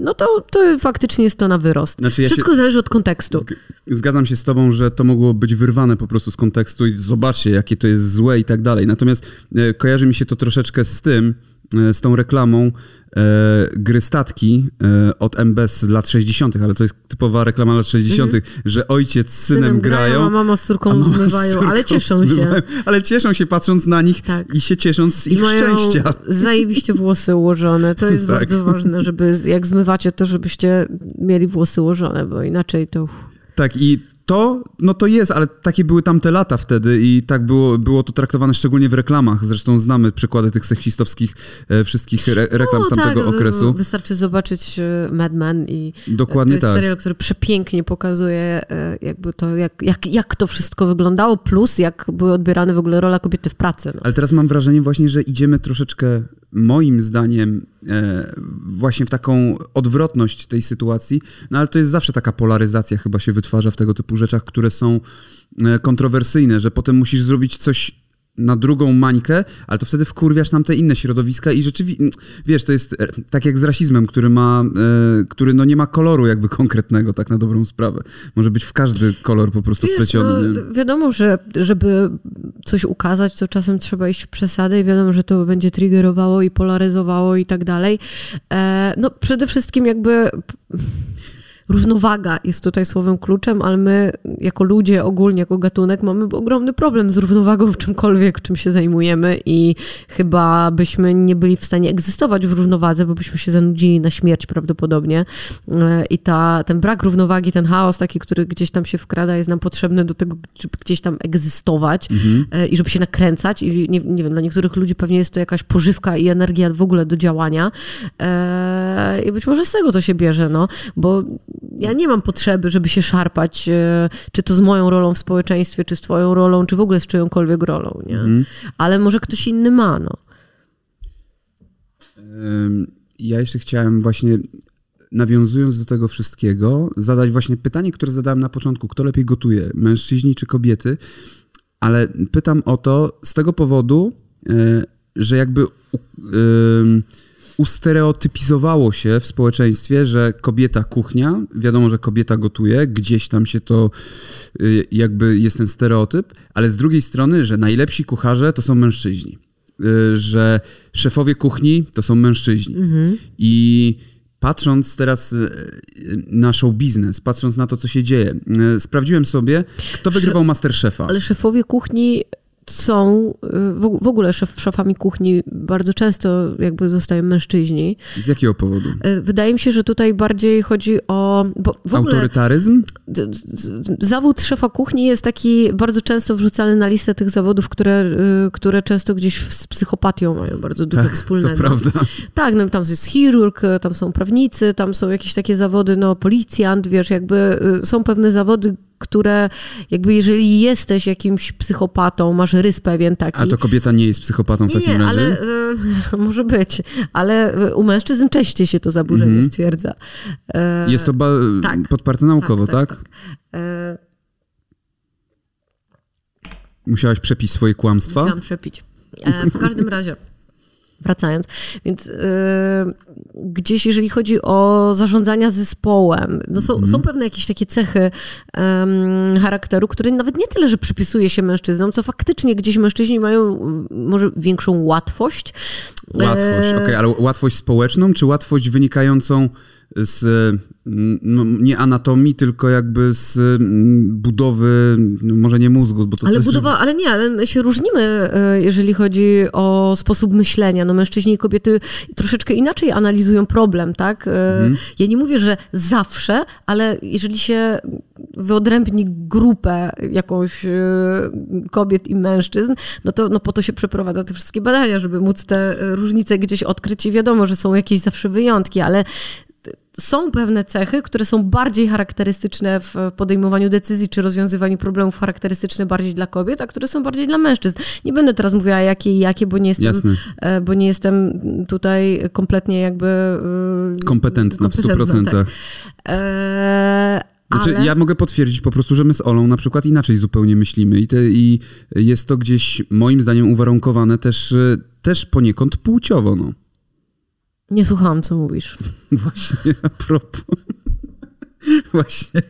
Speaker 2: no to, to faktycznie jest to na wyrost.
Speaker 1: Znaczy ja się-
Speaker 2: Wszystko zależy od kontekstu.
Speaker 1: Zg- Zgadzam się z tobą, że to mogło być wyrwane po prostu z kontekstu i zobaczcie, jakie to jest złe i tak dalej. Natomiast e, kojarzy mi się to troszeczkę z tym, z tą reklamą e, gry statki e, od MBS z lat 60., ale to jest typowa reklama lat 60., że ojciec z synem, grają.
Speaker 2: a mama z córką
Speaker 1: z
Speaker 2: zmywają,
Speaker 1: córką
Speaker 2: ale cieszą
Speaker 1: zmywają.
Speaker 2: się.
Speaker 1: Ale cieszą się patrząc na nich
Speaker 2: Tak.
Speaker 1: i się ciesząc z
Speaker 2: I
Speaker 1: ich
Speaker 2: mają
Speaker 1: szczęścia.
Speaker 2: zajebiście włosy ułożone. To jest
Speaker 1: Tak.
Speaker 2: bardzo ważne, żeby jak zmywacie to, żebyście mieli włosy ułożone, bo inaczej to...
Speaker 1: Tak, i to, no to jest, ale takie były tamte lata wtedy i tak było, było to traktowane szczególnie w reklamach. Zresztą znamy przykłady tych seksistowskich e, wszystkich re, reklam
Speaker 2: No,
Speaker 1: z tamtego
Speaker 2: tak,
Speaker 1: okresu.
Speaker 2: Wystarczy zobaczyć e, Mad Men i
Speaker 1: Dokładnie
Speaker 2: to jest
Speaker 1: tak.
Speaker 2: serial, który przepięknie pokazuje e, jakby to, jak, jak, jak to wszystko wyglądało, plus jak były odbierane w ogóle rola kobiety w pracy. No.
Speaker 1: Ale teraz mam wrażenie właśnie, że idziemy troszeczkę, moim zdaniem, e, właśnie w taką odwrotność tej sytuacji. No ale to jest zawsze taka polaryzacja chyba się wytwarza w tego typu rzeczach, które są e, kontrowersyjne, że potem musisz zrobić coś na drugą mańkę, ale to wtedy wkurwiasz nam te inne środowiska i rzeczywiście, wiesz, to jest e, tak jak z rasizmem, który ma, e, który no nie ma koloru jakby konkretnego, tak na dobrą sprawę. Może być w każdy kolor po prostu
Speaker 2: Wiesz,
Speaker 1: wpleciony.
Speaker 2: no, wiadomo, że żeby coś ukazać, to czasem trzeba iść w przesadę i wiadomo, że to będzie triggerowało i polaryzowało i tak dalej. E, no przede wszystkim jakby równowaga jest tutaj słowem kluczem, ale my jako ludzie ogólnie, jako gatunek mamy ogromny problem z równowagą w czymkolwiek, czym się zajmujemy i chyba byśmy nie byli w stanie egzystować w równowadze, bo byśmy się zanudzili na śmierć prawdopodobnie. E, i ta, ten brak równowagi, ten chaos taki, który gdzieś tam się wkrada jest nam potrzebny do tego, żeby gdzieś tam egzystować e, i żeby się nakręcać. I nie, nie wiem, dla niektórych ludzi pewnie jest to jakaś pożywka i energia w ogóle do działania. E, i być może z tego to się bierze, no, bo ja nie mam potrzeby, żeby się szarpać, e, czy to z moją rolą w społeczeństwie, czy z twoją rolą, czy w ogóle z czyjąkolwiek rolą, nie? Ale może ktoś inny ma, no.
Speaker 1: Ja jeszcze chciałem właśnie, nawiązując do tego wszystkiego, zadać właśnie pytanie, które zadałem na początku. Kto lepiej gotuje, mężczyźni czy kobiety? Ale pytam o to z tego powodu, y, że jakby ym, ustereotypizowało się w społeczeństwie, że kobieta kuchnia, wiadomo, że kobieta gotuje, gdzieś tam się to y, jakby jest ten stereotyp, ale z drugiej strony, że najlepsi kucharze to są mężczyźni. Y, Że szefowie kuchni to są mężczyźni. I patrząc teraz y, na show biznes, patrząc na to, co się dzieje, sprawdziłem sobie, kto wygrywał Masterchefa.
Speaker 2: Ale szefowie kuchni są, y, w ogóle szef, szefami kuchni bardzo często jakby zostają mężczyźni.
Speaker 1: Z jakiego powodu?
Speaker 2: Y, Wydaje mi się, że tutaj bardziej chodzi o... Bo w ogóle
Speaker 1: Autorytaryzm?
Speaker 2: zawód szefa kuchni jest taki bardzo często wrzucany na listę tych zawodów, które, y, które często gdzieś z psychopatią mają bardzo dużo
Speaker 1: Tak, To
Speaker 2: wspólnego.
Speaker 1: prawda.
Speaker 2: Tak, no, tam jest chirurg, tam są prawnicy, tam są jakieś takie zawody, no policjant, wiesz, jakby są pewne zawody, które jakby jeżeli jesteś jakimś psychopatą, masz rys pewien taki.
Speaker 1: A to kobieta nie jest psychopatą w
Speaker 2: nie,
Speaker 1: takim
Speaker 2: nie,
Speaker 1: razie?
Speaker 2: ale e, może być, ale u mężczyzn częściej się to zaburzenie
Speaker 1: Mhm.
Speaker 2: stwierdza. E,
Speaker 1: Jest to ba-
Speaker 2: tak.
Speaker 1: podparte naukowo, tak?
Speaker 2: E,
Speaker 1: Musiałaś przepić swoje kłamstwa?
Speaker 2: Musiałam przepić. E, w każdym razie, wracając, więc e, gdzieś jeżeli chodzi o zarządzania zespołem, no są,
Speaker 1: Mhm.
Speaker 2: są pewne jakieś takie cechy charakteru, które nawet nie tyle, że przypisuje się mężczyznom, co faktycznie gdzieś mężczyźni mają m, może większą łatwość.
Speaker 1: Łatwość,
Speaker 2: E,
Speaker 1: okej, ale łatwość społeczną, czy łatwość wynikającą z mm, no, nie anatomii, tylko jakby z mm, budowy, no, może nie mózgu, bo to
Speaker 2: Ale
Speaker 1: też
Speaker 2: budowa, ale nie, ale my się różnimy, e, jeżeli chodzi o sposób myślenia. No mężczyźni i kobiety troszeczkę inaczej analizują problem, tak? E, Ja nie mówię, że zawsze, ale jeżeli się wyodrębni grupę jakąś e, kobiet i mężczyzn, no to no po to się przeprowadza te wszystkie badania, żeby móc te różnice gdzieś odkryć i wiadomo, że są jakieś zawsze wyjątki, ale są pewne cechy, które są bardziej charakterystyczne w podejmowaniu decyzji czy rozwiązywaniu problemów, charakterystyczne bardziej dla kobiet, a które są bardziej dla mężczyzn. Nie będę teraz mówiła jakie i jakie, bo nie jestem,
Speaker 1: Jasne.
Speaker 2: e, bo nie jestem tutaj kompletnie jakby e,
Speaker 1: kompetentna w
Speaker 2: kompetentna,
Speaker 1: 100%.
Speaker 2: tak. E,
Speaker 1: Znaczy,
Speaker 2: ale...
Speaker 1: ja mogę potwierdzić po prostu, że my z Olą na przykład inaczej zupełnie myślimy i, te, i jest to gdzieś moim zdaniem uwarunkowane też, y, też poniekąd płciowo, no.
Speaker 2: Nie słuchałam, co mówisz.
Speaker 1: Właśnie, a propos. Właśnie.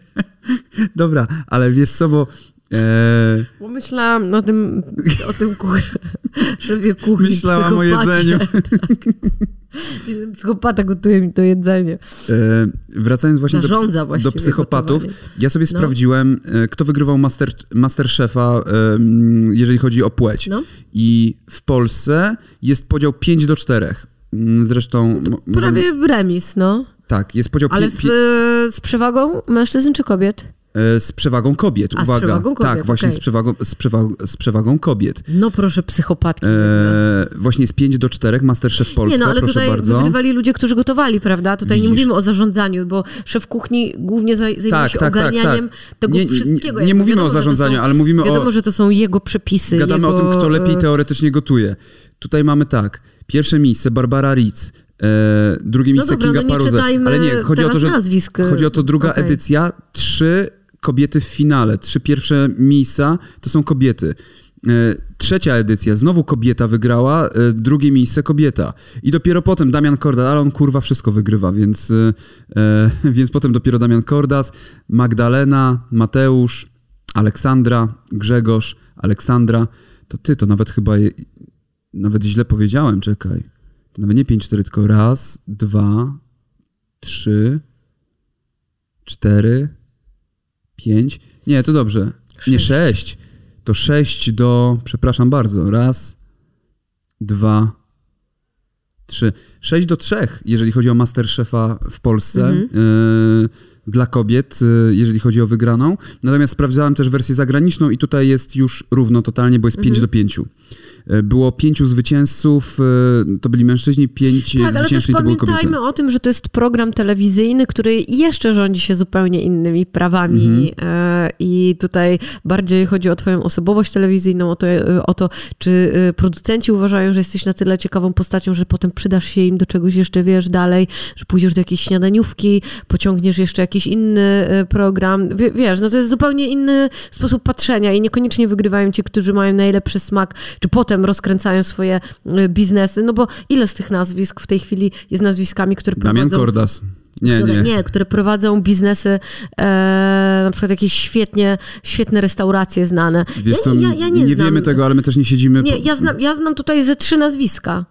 Speaker 1: Dobra, ale wiesz co, bo e,
Speaker 2: Bo myślałam o tym, o tym kuch... szefie kuchni,
Speaker 1: Myślałam o jedzeniu.
Speaker 2: Tak. Psychopata gotuje mi to jedzenie.
Speaker 1: e, wracając właśnie do,
Speaker 2: Zarządza
Speaker 1: do psychopatów,
Speaker 2: gotowaniem.
Speaker 1: ja sobie
Speaker 2: No.
Speaker 1: sprawdziłem, e, kto wygrywał master, Masterchefa, jeżeli chodzi o płeć.
Speaker 2: No.
Speaker 1: I w Polsce jest podział 5 do 4. Mm, Zresztą. mo- możemy-
Speaker 2: Prawie remis, no.
Speaker 1: Tak, jest podział
Speaker 2: Ale
Speaker 1: pi-
Speaker 2: z przewagą mężczyzn czy kobiet?
Speaker 1: e, z przewagą kobiet.
Speaker 2: A, z
Speaker 1: Uwaga.
Speaker 2: przewagą kobiet,
Speaker 1: tak, właśnie z, przewagą, z, przewagą, z przewagą kobiet.
Speaker 2: No proszę, psychopatki.
Speaker 1: E, właśnie jest 5 do 4, Masterchef Polska,
Speaker 2: nie, no ale tutaj
Speaker 1: bardzo.
Speaker 2: wygrywali ludzie, którzy gotowali, prawda? Tutaj nie
Speaker 1: Widzisz.
Speaker 2: mówimy o zarządzaniu, bo szef kuchni głównie zaj- zajmuje
Speaker 1: Tak,
Speaker 2: się
Speaker 1: tak, tak,
Speaker 2: ogarnianiem
Speaker 1: tak.
Speaker 2: tego
Speaker 1: Nie- nie-
Speaker 2: wszystkiego.
Speaker 1: nie
Speaker 2: Jakby
Speaker 1: mówimy
Speaker 2: wiadomo,
Speaker 1: o zarządzaniu,
Speaker 2: są,
Speaker 1: ale mówimy o-
Speaker 2: Wiadomo, że to są jego przepisy.
Speaker 1: Gadamy
Speaker 2: jego,
Speaker 1: o tym, kto lepiej teoretycznie gotuje. Tutaj mamy tak. Pierwsze miejsce Barbara Ritz, e, drugie
Speaker 2: No
Speaker 1: miejsce
Speaker 2: dobra,
Speaker 1: Kinga
Speaker 2: no
Speaker 1: Ale nie, chodzi o to, że
Speaker 2: nazwisk.
Speaker 1: chodzi o to druga
Speaker 2: Okej.
Speaker 1: edycja, trzy kobiety w finale, trzy pierwsze miejsca to są kobiety. E, Trzecia edycja, znowu kobieta wygrała, e, drugie miejsce kobieta. I dopiero potem Damian Kordas, ale on kurwa wszystko wygrywa, więc, e, e, więc potem dopiero Damian Kordas, Magdalena, Mateusz, Aleksandra, Grzegorz, Aleksandra. To ty, to nawet chyba, nawet źle powiedziałem, czekaj. To nawet nie 5-4, tylko raz, dwa, trzy, cztery, pięć. Nie, to dobrze. Nie,
Speaker 2: Sześć.
Speaker 1: sześć. To sześć do, przepraszam bardzo, raz, dwa, trzy. Sześć do trzech, jeżeli chodzi o Masterchefa w Polsce.
Speaker 2: Mhm.
Speaker 1: y, dla kobiet, y, jeżeli chodzi o wygraną. Natomiast sprawdzałem też wersję zagraniczną i tutaj jest już równo totalnie, bo jest
Speaker 2: Mhm.
Speaker 1: 5 do 5. Było pięciu zwycięzców, y, to byli mężczyźni, pięć
Speaker 2: Tak,
Speaker 1: zwyciężczyń to były kobiety.
Speaker 2: pamiętajmy o tym, że to jest program telewizyjny, który jeszcze rządzi się zupełnie innymi prawami
Speaker 1: Mhm.
Speaker 2: e, i tutaj bardziej chodzi o twoją osobowość telewizyjną, o to, e, o to, czy e, producenci uważają, że jesteś na tyle ciekawą postacią, że potem przydasz się im do czegoś jeszcze, wiesz, dalej, że pójdziesz do jakiejś śniadaniówki, pociągniesz jeszcze jakiś inny e, program, Wie, wiesz, no to jest zupełnie inny sposób patrzenia i niekoniecznie wygrywają ci, którzy mają najlepszy smak, czy potem rozkręcają swoje e, biznesy, no bo ile z tych nazwisk w tej chwili jest nazwiskami, które
Speaker 1: Damian
Speaker 2: prowadzą...
Speaker 1: Kordas. Nie,
Speaker 2: które,
Speaker 1: nie.
Speaker 2: nie, które prowadzą biznesy, e, na przykład jakieś świetnie, świetne restauracje znane.
Speaker 1: Wiesz
Speaker 2: ja, ja, ja nie,
Speaker 1: nie
Speaker 2: znam,
Speaker 1: wiemy tego, ale my też nie siedzimy.
Speaker 2: Nie,
Speaker 1: po-
Speaker 2: ja znam, ja znam tutaj ze trzy nazwiska.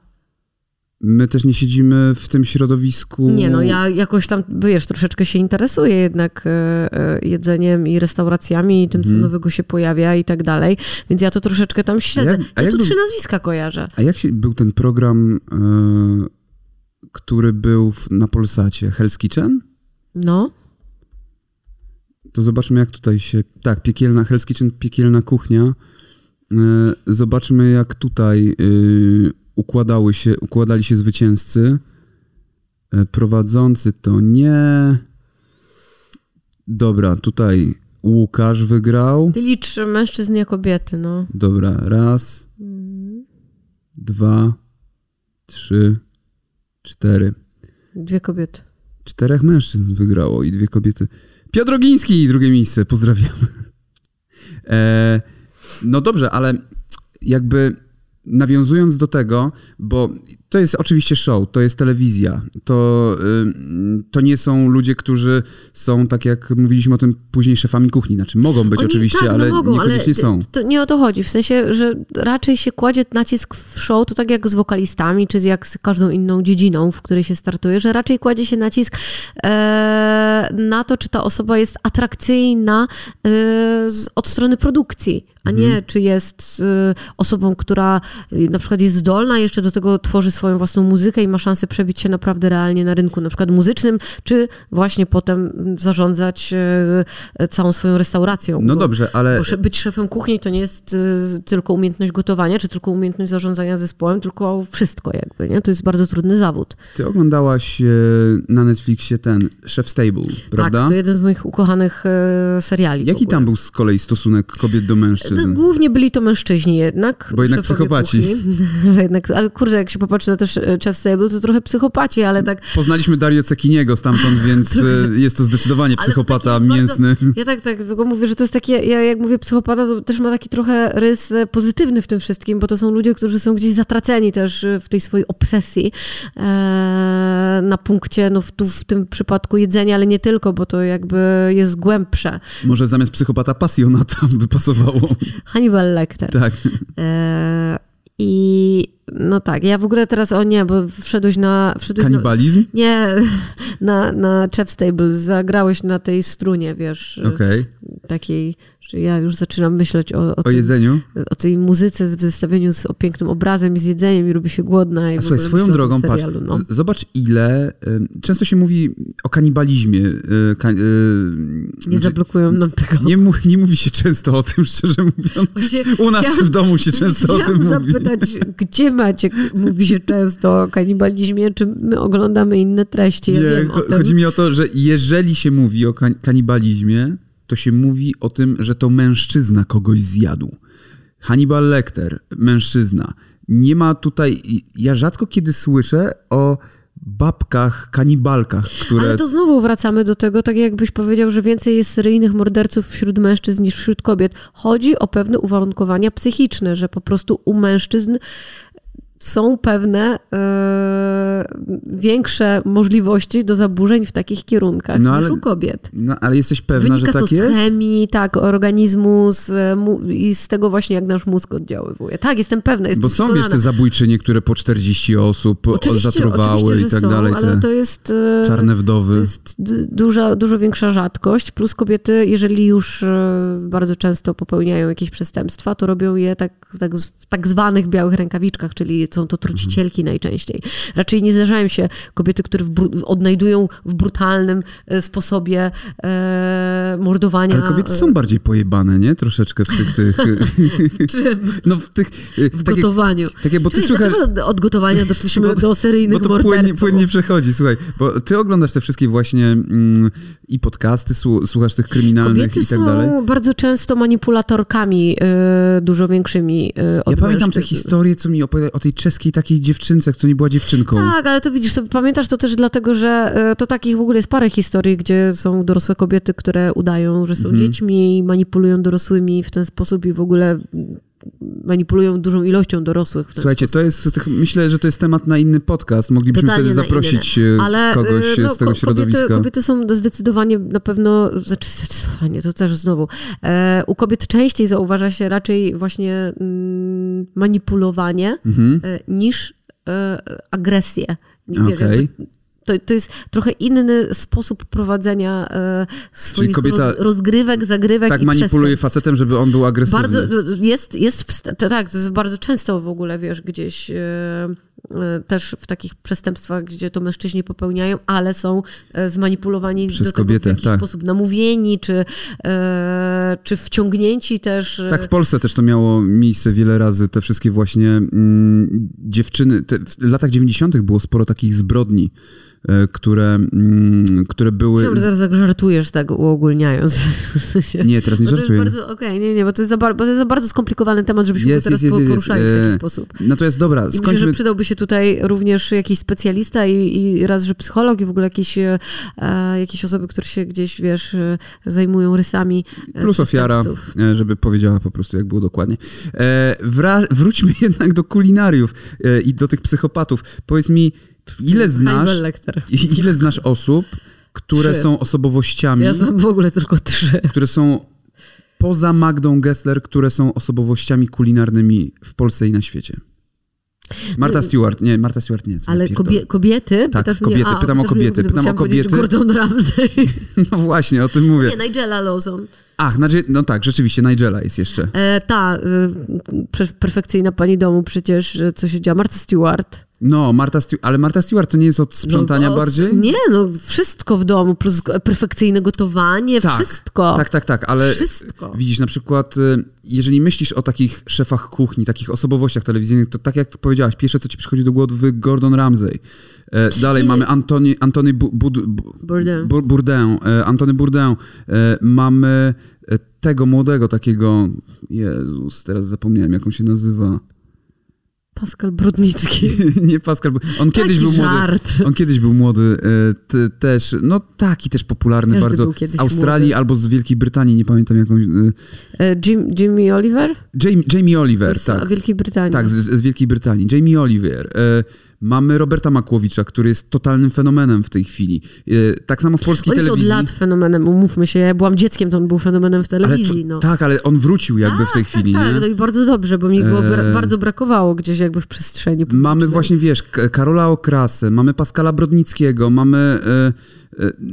Speaker 1: My też nie siedzimy w tym środowisku.
Speaker 2: Nie no, ja jakoś tam, wiesz, troszeczkę się interesuję jednak e, e, jedzeniem i restauracjami i tym, co
Speaker 1: Mhm.
Speaker 2: nowego się pojawia i tak dalej, więc ja to troszeczkę tam śledzę.
Speaker 1: jak- a
Speaker 2: ja tu
Speaker 1: był-
Speaker 2: trzy nazwiska kojarzę.
Speaker 1: A jak się, był ten program, e, który był w, na Polsacie? Hell's Kitchen?
Speaker 2: No,
Speaker 1: To zobaczmy, jak tutaj się. Tak, piekielna, Hell's Kitchen, piekielna kuchnia. Zobaczmy, jak tutaj e, układały się, układali się zwycięzcy. E, Prowadzący to nie. Dobra, tutaj Łukasz wygrał.
Speaker 2: Ty licz mężczyzn, nie kobiety, no.
Speaker 1: Dobra, raz, dwa, trzy, cztery.
Speaker 2: Dwie kobiety.
Speaker 1: Czterech mężczyzn wygrało i dwie kobiety. Piotr Ogiński, drugie miejsce, pozdrawiam. E, no dobrze, ale jakby nawiązując do tego, bo to jest oczywiście show, to jest telewizja, to, y, to nie są ludzie, którzy są, tak jak mówiliśmy o tym później, szefami kuchni. Znaczy mogą być
Speaker 2: Oni,
Speaker 1: oczywiście,
Speaker 2: tak,
Speaker 1: ale
Speaker 2: no mogą,
Speaker 1: niekoniecznie
Speaker 2: ale
Speaker 1: są.
Speaker 2: To nie o to chodzi. W sensie, że raczej się kładzie nacisk w show, to tak jak z wokalistami, czy jak z każdą inną dziedziną, w której się startuje, że raczej kładzie się nacisk e, na to, czy ta osoba jest atrakcyjna e, z, od strony produkcji, a nie
Speaker 1: Mhm.
Speaker 2: czy jest e, osobą, która e, na przykład jest zdolna, jeszcze do tego tworzy swoją własną muzykę i ma szansę przebić się naprawdę realnie na rynku, na przykład muzycznym, czy właśnie potem zarządzać e, całą swoją restauracją.
Speaker 1: No
Speaker 2: bo-
Speaker 1: dobrze, ale
Speaker 2: być szefem kuchni to nie jest y, tylko umiejętność gotowania, czy tylko umiejętność zarządzania zespołem, tylko wszystko jakby, nie? To jest bardzo trudny zawód.
Speaker 1: ty oglądałaś e, na Netflixie ten Chef Stable, prawda?
Speaker 2: Tak, to jeden z moich ukochanych e, seriali.
Speaker 1: Jaki tam był z kolei stosunek kobiet do
Speaker 2: No,
Speaker 1: mężczyzn?
Speaker 2: Głównie byli to mężczyźni jednak.
Speaker 1: Bo jednak psychopaci.
Speaker 2: kuchni. jednak, ale kurde, jak się popatrzy też e, Chef Stable, to trochę psychopaci, ale tak
Speaker 1: Poznaliśmy Dario Cekiniego stamtąd, więc e, jest to zdecydowanie
Speaker 2: to
Speaker 1: psychopata
Speaker 2: jest
Speaker 1: mięsny.
Speaker 2: Ja tak, tak, tylko mówię, że to jest takie, ja jak mówię psychopata, to też ma taki trochę rys e, pozytywny w tym wszystkim, bo to są ludzie, którzy są gdzieś zatraceni też w tej swojej obsesji na punkcie, no w, tu w tym przypadku jedzenia, ale nie tylko, bo to jakby jest głębsze.
Speaker 1: Może zamiast psychopata pasjonata by pasowało.
Speaker 2: Hannibal Lecter.
Speaker 1: Tak.
Speaker 2: E, I no tak, ja w ogóle teraz, o nie, bo wszedłeś na... Wszedłeś na
Speaker 1: Kanibalizm?
Speaker 2: nie, na, na Chef Stable, zagrałeś na tej strunie, wiesz,
Speaker 1: Okej.
Speaker 2: takiej, że ja już zaczynam myśleć o, o,
Speaker 1: O
Speaker 2: tym,
Speaker 1: jedzeniu?
Speaker 2: o tej muzyce w zestawieniu z o pięknym obrazem i z jedzeniem i robi się głodna. I
Speaker 1: A słuchaj, swoją drogą,
Speaker 2: tym
Speaker 1: patrz,
Speaker 2: serialu, no.
Speaker 1: zobacz ile, ym, często się mówi o kanibalizmie. y, y,
Speaker 2: Nie zablokują nam tego.
Speaker 1: nie, nie mówi się często o tym, szczerze mówiąc.
Speaker 2: Właśnie
Speaker 1: U nas
Speaker 2: chciałam-
Speaker 1: w domu się często o tym mówi.
Speaker 2: zapytać, gdzie Maciek mówi się często o kanibalizmie, czy my oglądamy inne treści? Ja
Speaker 1: Nie,
Speaker 2: wiem
Speaker 1: chodzi mi o to, że jeżeli się mówi o kan- kanibalizmie, to się mówi o tym, że to mężczyzna kogoś zjadł. Hannibal Lecter, mężczyzna. Nie ma tutaj, ja rzadko kiedy słyszę o babkach, kanibalkach, które...
Speaker 2: Ale to znowu wracamy do tego, tak jakbyś powiedział, że więcej jest seryjnych morderców wśród mężczyzn niż wśród kobiet. Chodzi o pewne uwarunkowania psychiczne, że po prostu u mężczyzn są pewne e, większe możliwości do zaburzeń w takich kierunkach
Speaker 1: No,
Speaker 2: niż
Speaker 1: ale-
Speaker 2: u kobiet.
Speaker 1: No, ale jesteś pewna,
Speaker 2: Wynika
Speaker 1: że
Speaker 2: to
Speaker 1: tak
Speaker 2: z
Speaker 1: jest?
Speaker 2: chemii, tak, organizmu z, e, mu, i z tego właśnie, jak nasz mózg oddziaływuje. Tak, jestem pewna. Jestem
Speaker 1: Bo są, wiesz, te zabójczynie, które po 40 osób
Speaker 2: Oczywiście,
Speaker 1: zatruwały
Speaker 2: oczywiście,
Speaker 1: i tak
Speaker 2: są,
Speaker 1: dalej,
Speaker 2: ale to jest... e,
Speaker 1: czarne wdowy.
Speaker 2: To jest duża, dużo większa rzadkość, plus kobiety, jeżeli już bardzo często popełniają jakieś przestępstwa, to robią je tak, tak z- w tak zwanych białych rękawiczkach, czyli są to trucicielki najczęściej. Raczej nie zdarzają się kobiety, które w odnajdują w brutalnym e, sposobie e, mordowania.
Speaker 1: Ale kobiety
Speaker 2: e,
Speaker 1: są bardziej pojebane, nie? Troszeczkę w tych... tych no w tych...
Speaker 2: w
Speaker 1: tak jak,
Speaker 2: gotowaniu.
Speaker 1: tak jak, bo ty
Speaker 2: Czyli dlaczego od gotowania doszliśmy
Speaker 1: Bo
Speaker 2: do seryjnych
Speaker 1: Bo to płynnie, płynnie przechodzi, słuchaj, bo ty oglądasz te wszystkie właśnie mm, i podcasty, słu- słuchasz tych kryminalnych
Speaker 2: Kobiety
Speaker 1: i tak
Speaker 2: są
Speaker 1: dalej.
Speaker 2: bardzo często manipulatorkami y, dużo większymi y, od
Speaker 1: Ja pamiętam te
Speaker 2: mężczyzn.
Speaker 1: historie, co mi opowiadali o tej czeskiej takiej dziewczynce, co nie była dziewczynką.
Speaker 2: Tak, ale to widzisz, to pamiętasz to też dlatego, że y, to takich w ogóle jest parę historii, gdzie są dorosłe kobiety, które udają, że są
Speaker 1: Mhm.
Speaker 2: dziećmi, manipulują dorosłymi w ten sposób i w ogóle manipulują dużą ilością dorosłych w ten
Speaker 1: Słuchajcie,
Speaker 2: sposób.
Speaker 1: to jest, myślę, że to jest temat na inny podcast. Moglibyśmy
Speaker 2: Totalnie
Speaker 1: wtedy zaprosić
Speaker 2: inny.
Speaker 1: e,
Speaker 2: Ale
Speaker 1: kogoś
Speaker 2: y,
Speaker 1: z tego
Speaker 2: ko-
Speaker 1: środowiska.
Speaker 2: Kobiety, kobiety są zdecydowanie na pewno, znaczy zdecydowanie, to też znowu, e, u kobiet częściej zauważa się raczej właśnie mm, manipulowanie
Speaker 1: Mhm.
Speaker 2: e, niż e, agresję. Nie, wiesz, jakby To, to jest trochę inny sposób prowadzenia e, swoich
Speaker 1: kobieta
Speaker 2: roz, rozgrywek, zagrywek
Speaker 1: Tak
Speaker 2: i
Speaker 1: manipuluje facetem, żeby on był agresywny.
Speaker 2: Bardzo, jest, jest wst- to, tak, to jest bardzo często w ogóle, wiesz, gdzieś e, e, też w takich przestępstwach, gdzie to mężczyźni popełniają, ale są e, zmanipulowani
Speaker 1: Przez
Speaker 2: do tego
Speaker 1: kobietę,
Speaker 2: w jakiś
Speaker 1: tak.
Speaker 2: sposób namówieni, czy, e, czy wciągnięci też. e,
Speaker 1: Tak, w Polsce też to miało miejsce wiele razy. Te wszystkie właśnie mm, dziewczyny. Te, w latach 90. było sporo takich zbrodni. E, które, mm, które były...
Speaker 2: Zaraz tak żartujesz, tak uogólniając.
Speaker 1: Nie, teraz nie
Speaker 2: jest
Speaker 1: żartuję.
Speaker 2: okej, nie, nie, bo to jest za, bo to jest za bardzo skomplikowany temat, żebyśmy
Speaker 1: Jest,
Speaker 2: go teraz
Speaker 1: jest, jest,
Speaker 2: po-
Speaker 1: jest,
Speaker 2: poruszali w
Speaker 1: e,
Speaker 2: taki sposób.
Speaker 1: Natomiast dobra,
Speaker 2: I myślę, że
Speaker 1: skończmy...
Speaker 2: przydałby się tutaj również jakiś specjalista i, i raz, że psycholog i w ogóle jakieś, e, jakieś osoby, które się gdzieś, wiesz, e, zajmują rysami e,
Speaker 1: Plus ofiara, e, żeby powiedziała po prostu, jak było dokładnie. E, wra- wróćmy jednak do kulinariów e, i do tych psychopatów. Powiedz mi, ile znasz, ile znasz osób, które
Speaker 2: Trzy.
Speaker 1: są osobowościami,
Speaker 2: Ja znam w ogóle tylko trzy.
Speaker 1: które są poza Magdą Gessler, które są osobowościami kulinarnymi w Polsce i na świecie? Marta Stewart, nie, Marta Stewart nie.
Speaker 2: Ale kobie, kobiety?
Speaker 1: Tak,
Speaker 2: Pytasz
Speaker 1: kobiety,
Speaker 2: Mnie, a,
Speaker 1: pytam o kobiety, pytam o kobiety.
Speaker 2: Gordon Ramsay.
Speaker 1: No właśnie, o tym mówię.
Speaker 2: Nie, Nigella Lawson.
Speaker 1: Ach, no tak, rzeczywiście, Nigella jest jeszcze.
Speaker 2: E, ta, e, perfekcyjna pani domu przecież, e, co się dzieje, Martha Stewart.
Speaker 1: No, Marta Stewart, ale Marta Stewart to nie jest od sprzątania
Speaker 2: No,
Speaker 1: bardziej?
Speaker 2: Nie, no wszystko w domu, plus perfekcyjne gotowanie,
Speaker 1: Tak,
Speaker 2: wszystko.
Speaker 1: Tak, tak, tak, ale
Speaker 2: Wszystko.
Speaker 1: widzisz, na przykład, y, jeżeli myślisz o takich szefach kuchni, takich osobowościach telewizyjnych, to tak jak powiedziałaś, pierwsze, co ci przychodzi do głowy, Gordon Ramsay. E, Dalej
Speaker 2: Nie,
Speaker 1: mamy
Speaker 2: nie.
Speaker 1: Antony, Bu, Bu,
Speaker 2: Bourdain.
Speaker 1: Bu- Bourdain, e, Antony Bourdain. E, Mamy tego młodego takiego, Jezus, teraz zapomniałem, jak on się nazywa.
Speaker 2: Pascal Brudnicki.
Speaker 1: Nie Pascal, on kiedyś
Speaker 2: Taki
Speaker 1: był młody.
Speaker 2: żart.
Speaker 1: On kiedyś był młody, e, te, też, no taki też popularny
Speaker 2: Każdy
Speaker 1: bardzo
Speaker 2: był kiedyś
Speaker 1: z Australii
Speaker 2: młody.
Speaker 1: albo z Wielkiej Brytanii, nie pamiętam jakąś. e,
Speaker 2: E, Jim, Jimmy Oliver?
Speaker 1: Jamie, Jamie Oliver,
Speaker 2: z
Speaker 1: tak.
Speaker 2: Wielkiej Brytanii.
Speaker 1: Tak, z, z Wielkiej Brytanii. Jamie Oliver. Mamy Roberta Makłowicza, który jest totalnym fenomenem w tej chwili. E, tak samo w polskiej
Speaker 2: On jest od
Speaker 1: telewizji.
Speaker 2: lat fenomenem, umówmy się. Ja byłam dzieckiem, to on był fenomenem w telewizji.
Speaker 1: to,
Speaker 2: no.
Speaker 1: Tak, ale on wrócił jakby w tej
Speaker 2: Tak,
Speaker 1: chwili,
Speaker 2: tak,
Speaker 1: nie?
Speaker 2: tak, no i bardzo dobrze, bo mi bra-
Speaker 1: E,
Speaker 2: bardzo brakowało gdzieś jakby w przestrzeni publicznej.
Speaker 1: Mamy właśnie, wiesz, Karola Okrasę, mamy Pascala Brodnickiego, mamy e,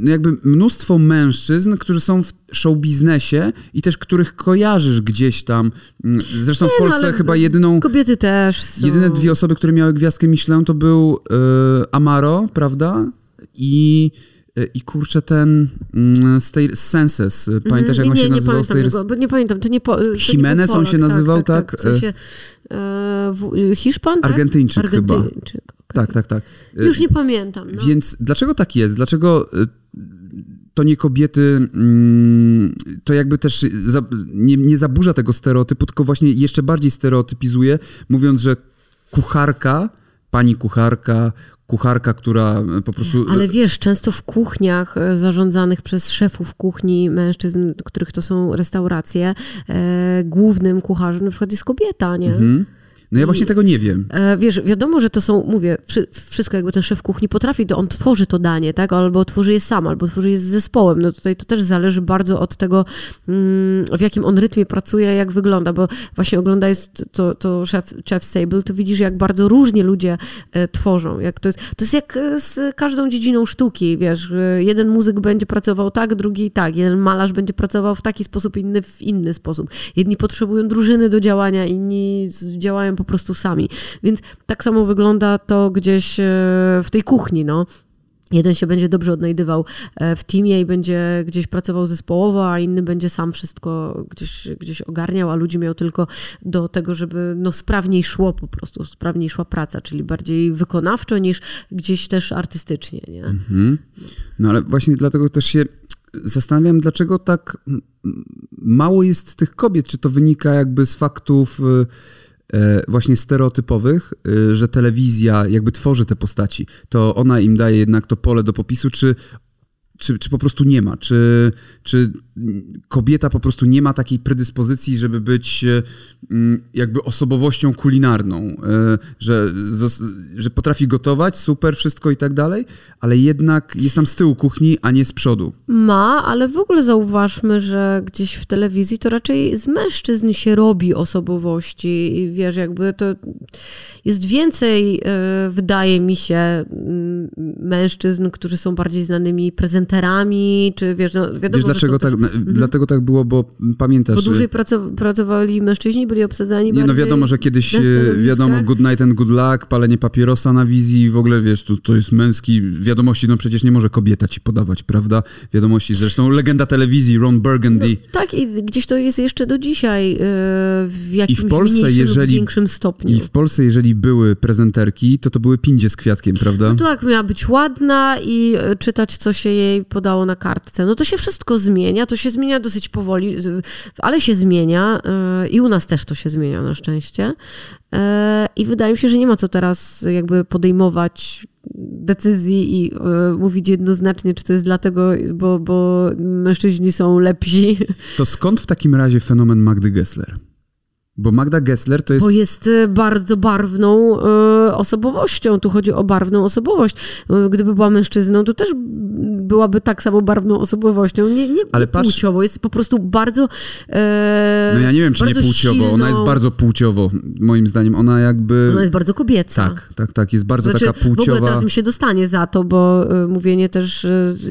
Speaker 1: jakby mnóstwo mężczyzn, którzy są w show biznesie i też których kojarzysz gdzieś tam. Mm, Zresztą w
Speaker 2: no,
Speaker 1: Polsce
Speaker 2: ale
Speaker 1: chyba jedyną,
Speaker 2: Kobiety też są.
Speaker 1: jedyne dwie osoby, które miały gwiazdkę Michelin to był e, Amaro, prawda? I, e, i kurczę ten mm, z tej z Senses. Pamiętasz jak
Speaker 2: Mhm, nie,
Speaker 1: on się
Speaker 2: nie,
Speaker 1: nazywał?
Speaker 2: nie pamiętam
Speaker 1: tej
Speaker 2: jego, bo nie pamiętam, to nie po, to nie był
Speaker 1: Jimenez on się nazywał, tak?
Speaker 2: W sensie, e, w, Hiszpan, tak?
Speaker 1: Argentyńczyk chyba. Tak, tak, tak. E,
Speaker 2: Już nie pamiętam. No.
Speaker 1: Więc dlaczego tak jest? Dlaczego y, to nie kobiety, mm, to jakby też za, nie, nie zaburza tego stereotypu, tylko właśnie jeszcze bardziej stereotypizuje, mówiąc, że kucharka, pani kucharka, kucharka, która po prostu...
Speaker 2: Ale wiesz, często w kuchniach zarządzanych przez szefów kuchni mężczyzn, których to są restauracje, e, głównym kucharzem na przykład jest kobieta, nie?
Speaker 1: Mhm. No ja właśnie tego nie wiem.
Speaker 2: E, Wiesz, wiadomo, że to są, mówię, wszy- wszystko jakby ten szef kuchni potrafi, to on tworzy to danie, tak? Albo tworzy je sam, albo tworzy je z zespołem. No tutaj to też zależy bardzo od tego, mm, w jakim on rytmie pracuje, jak wygląda, bo właśnie oglądając to, to chef, chef Stable, to widzisz, jak bardzo różnie ludzie e, tworzą. Jak to, jest, to jest jak e, z każdą dziedziną sztuki, wiesz, jeden muzyk będzie pracował tak, drugi tak, jeden malarz będzie pracował w taki sposób, inny w inny sposób. Jedni potrzebują drużyny do działania, inni działają po prostu sami. Więc tak samo wygląda to gdzieś e, w tej kuchni, no. Jeden się będzie dobrze odnajdywał e, w teamie i będzie gdzieś pracował zespołowo, a inny będzie sam wszystko gdzieś, gdzieś ogarniał, a ludzi miał tylko do tego, żeby no, sprawniej szło po prostu, sprawniej szła praca, czyli bardziej wykonawczo niż gdzieś też artystycznie, nie?
Speaker 1: Mhm. No ale właśnie dlatego też się zastanawiam, dlaczego tak mało jest tych kobiet. Czy to wynika jakby z faktów y, właśnie stereotypowych, y, że telewizja jakby tworzy te postaci, to ona im daje jednak to pole do popisu, czy czy, czy po prostu nie ma? Czy, czy kobieta po prostu nie ma takiej predyspozycji, żeby być mm, jakby osobowością kulinarną, e, że, że potrafi gotować, super, wszystko i tak dalej, ale jednak jest tam z tyłu kuchni, a nie z przodu.
Speaker 2: Ma, ale w ogóle zauważmy, że gdzieś w telewizji to raczej z mężczyzn się robi osobowości i wiesz, jakby to jest więcej, e, wydaje mi się, mężczyzn, którzy są bardziej znanymi prezentatorami prezenterami, czy wiesz, no wiadomo,
Speaker 1: Wiesz dlaczego tak,
Speaker 2: też...
Speaker 1: mhm. dlatego tak było, bo pamiętasz...
Speaker 2: Bo dłużej pracow pracowali mężczyźni, byli obsadzani
Speaker 1: Nie, no wiadomo, że kiedyś wiadomo good night and good luck, palenie papierosa na wizji w ogóle, wiesz, to, to jest męski, wiadomości, no przecież nie może kobieta ci podawać, prawda? Wiadomości, zresztą legenda telewizji, Ron Burgundy. No,
Speaker 2: tak i gdzieś to jest jeszcze do dzisiaj w jakimś I w Polsce, jeżeli, większym stopniu.
Speaker 1: I w Polsce, jeżeli były prezenterki, to to były pindzie z kwiatkiem, prawda?
Speaker 2: No tak, miała być ładna i e, czytać, co się jej podało na kartce. No to się wszystko zmienia, to się zmienia dosyć powoli, ale się zmienia e, i u nas też to się zmienia na szczęście. E, I wydaje mi się, że nie ma co teraz jakby podejmować decyzji i mówić jednoznacznie, czy to jest dlatego, bo, bo mężczyźni są lepsi.
Speaker 1: To skąd w takim razie fenomen Magdy Gessler? Bo Magda Gessler to jest...
Speaker 2: Bo jest e, bardzo barwną y, osobowością. Tu chodzi o barwną osobowość. E, gdyby była mężczyzną, to też byłaby tak samo barwną osobowością. Nie, nie Ale patrz... płciowo. Jest po prostu bardzo y,
Speaker 1: No ja nie wiem, czy nie płciowo. Silną... Ona jest bardzo płciowo, moim zdaniem. Ona jakby...
Speaker 2: Ona jest bardzo kobieca.
Speaker 1: Tak, tak, tak. Jest bardzo znaczy, taka płciowa. W ogóle
Speaker 2: teraz mi się dostanie za to, bo y, mówienie też,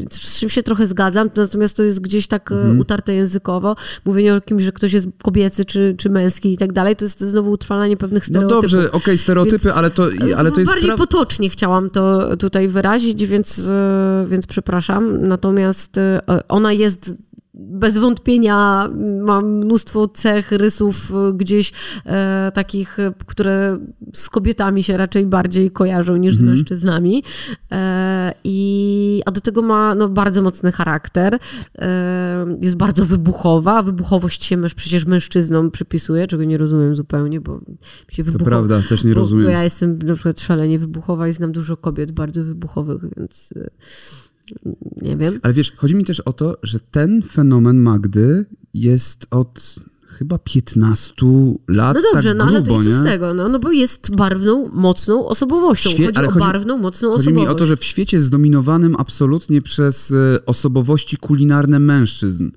Speaker 2: z czym się trochę zgadzam, natomiast to jest gdzieś tak mhm. utarte językowo. Mówienie o kimś, że ktoś jest kobiecy czy, czy męski tak dalej, to jest znowu utrwalanie pewnych no stereotypów.
Speaker 1: No dobrze, okej, okay, stereotypy, więc, ale to, ale to jest...
Speaker 2: Bardziej potocznie chciałam to tutaj wyrazić, więc, e, więc przepraszam. Natomiast e, ona jest bez wątpienia mam mnóstwo cech, rysów y, gdzieś e, takich, y, które z kobietami się raczej bardziej kojarzą niż z mhm. mężczyznami. E, i, a do tego ma no, bardzo mocny charakter. E, jest bardzo wybuchowa. Wybuchowość się męż, przecież mężczyznom przypisuje, czego nie rozumiem zupełnie, bo się wybuchowa...
Speaker 1: To prawda, też nie rozumiem. Bo
Speaker 2: ja jestem na przykład szalenie wybuchowa i znam dużo kobiet bardzo wybuchowych, więc y, nie wiem.
Speaker 1: Ale wiesz, chodzi mi też o to, że ten fenomen Magdy jest od chyba 15 lat.
Speaker 2: No dobrze,
Speaker 1: tak
Speaker 2: no
Speaker 1: grubo,
Speaker 2: ale
Speaker 1: co
Speaker 2: z tego? No, no bo jest barwną, mocną osobowością. Świe... chodzi ale o chodzi, barwną, mocną
Speaker 1: chodzi
Speaker 2: osobowość.
Speaker 1: Chodzi mi o to, że w świecie zdominowanym absolutnie przez e, osobowości kulinarne mężczyzn.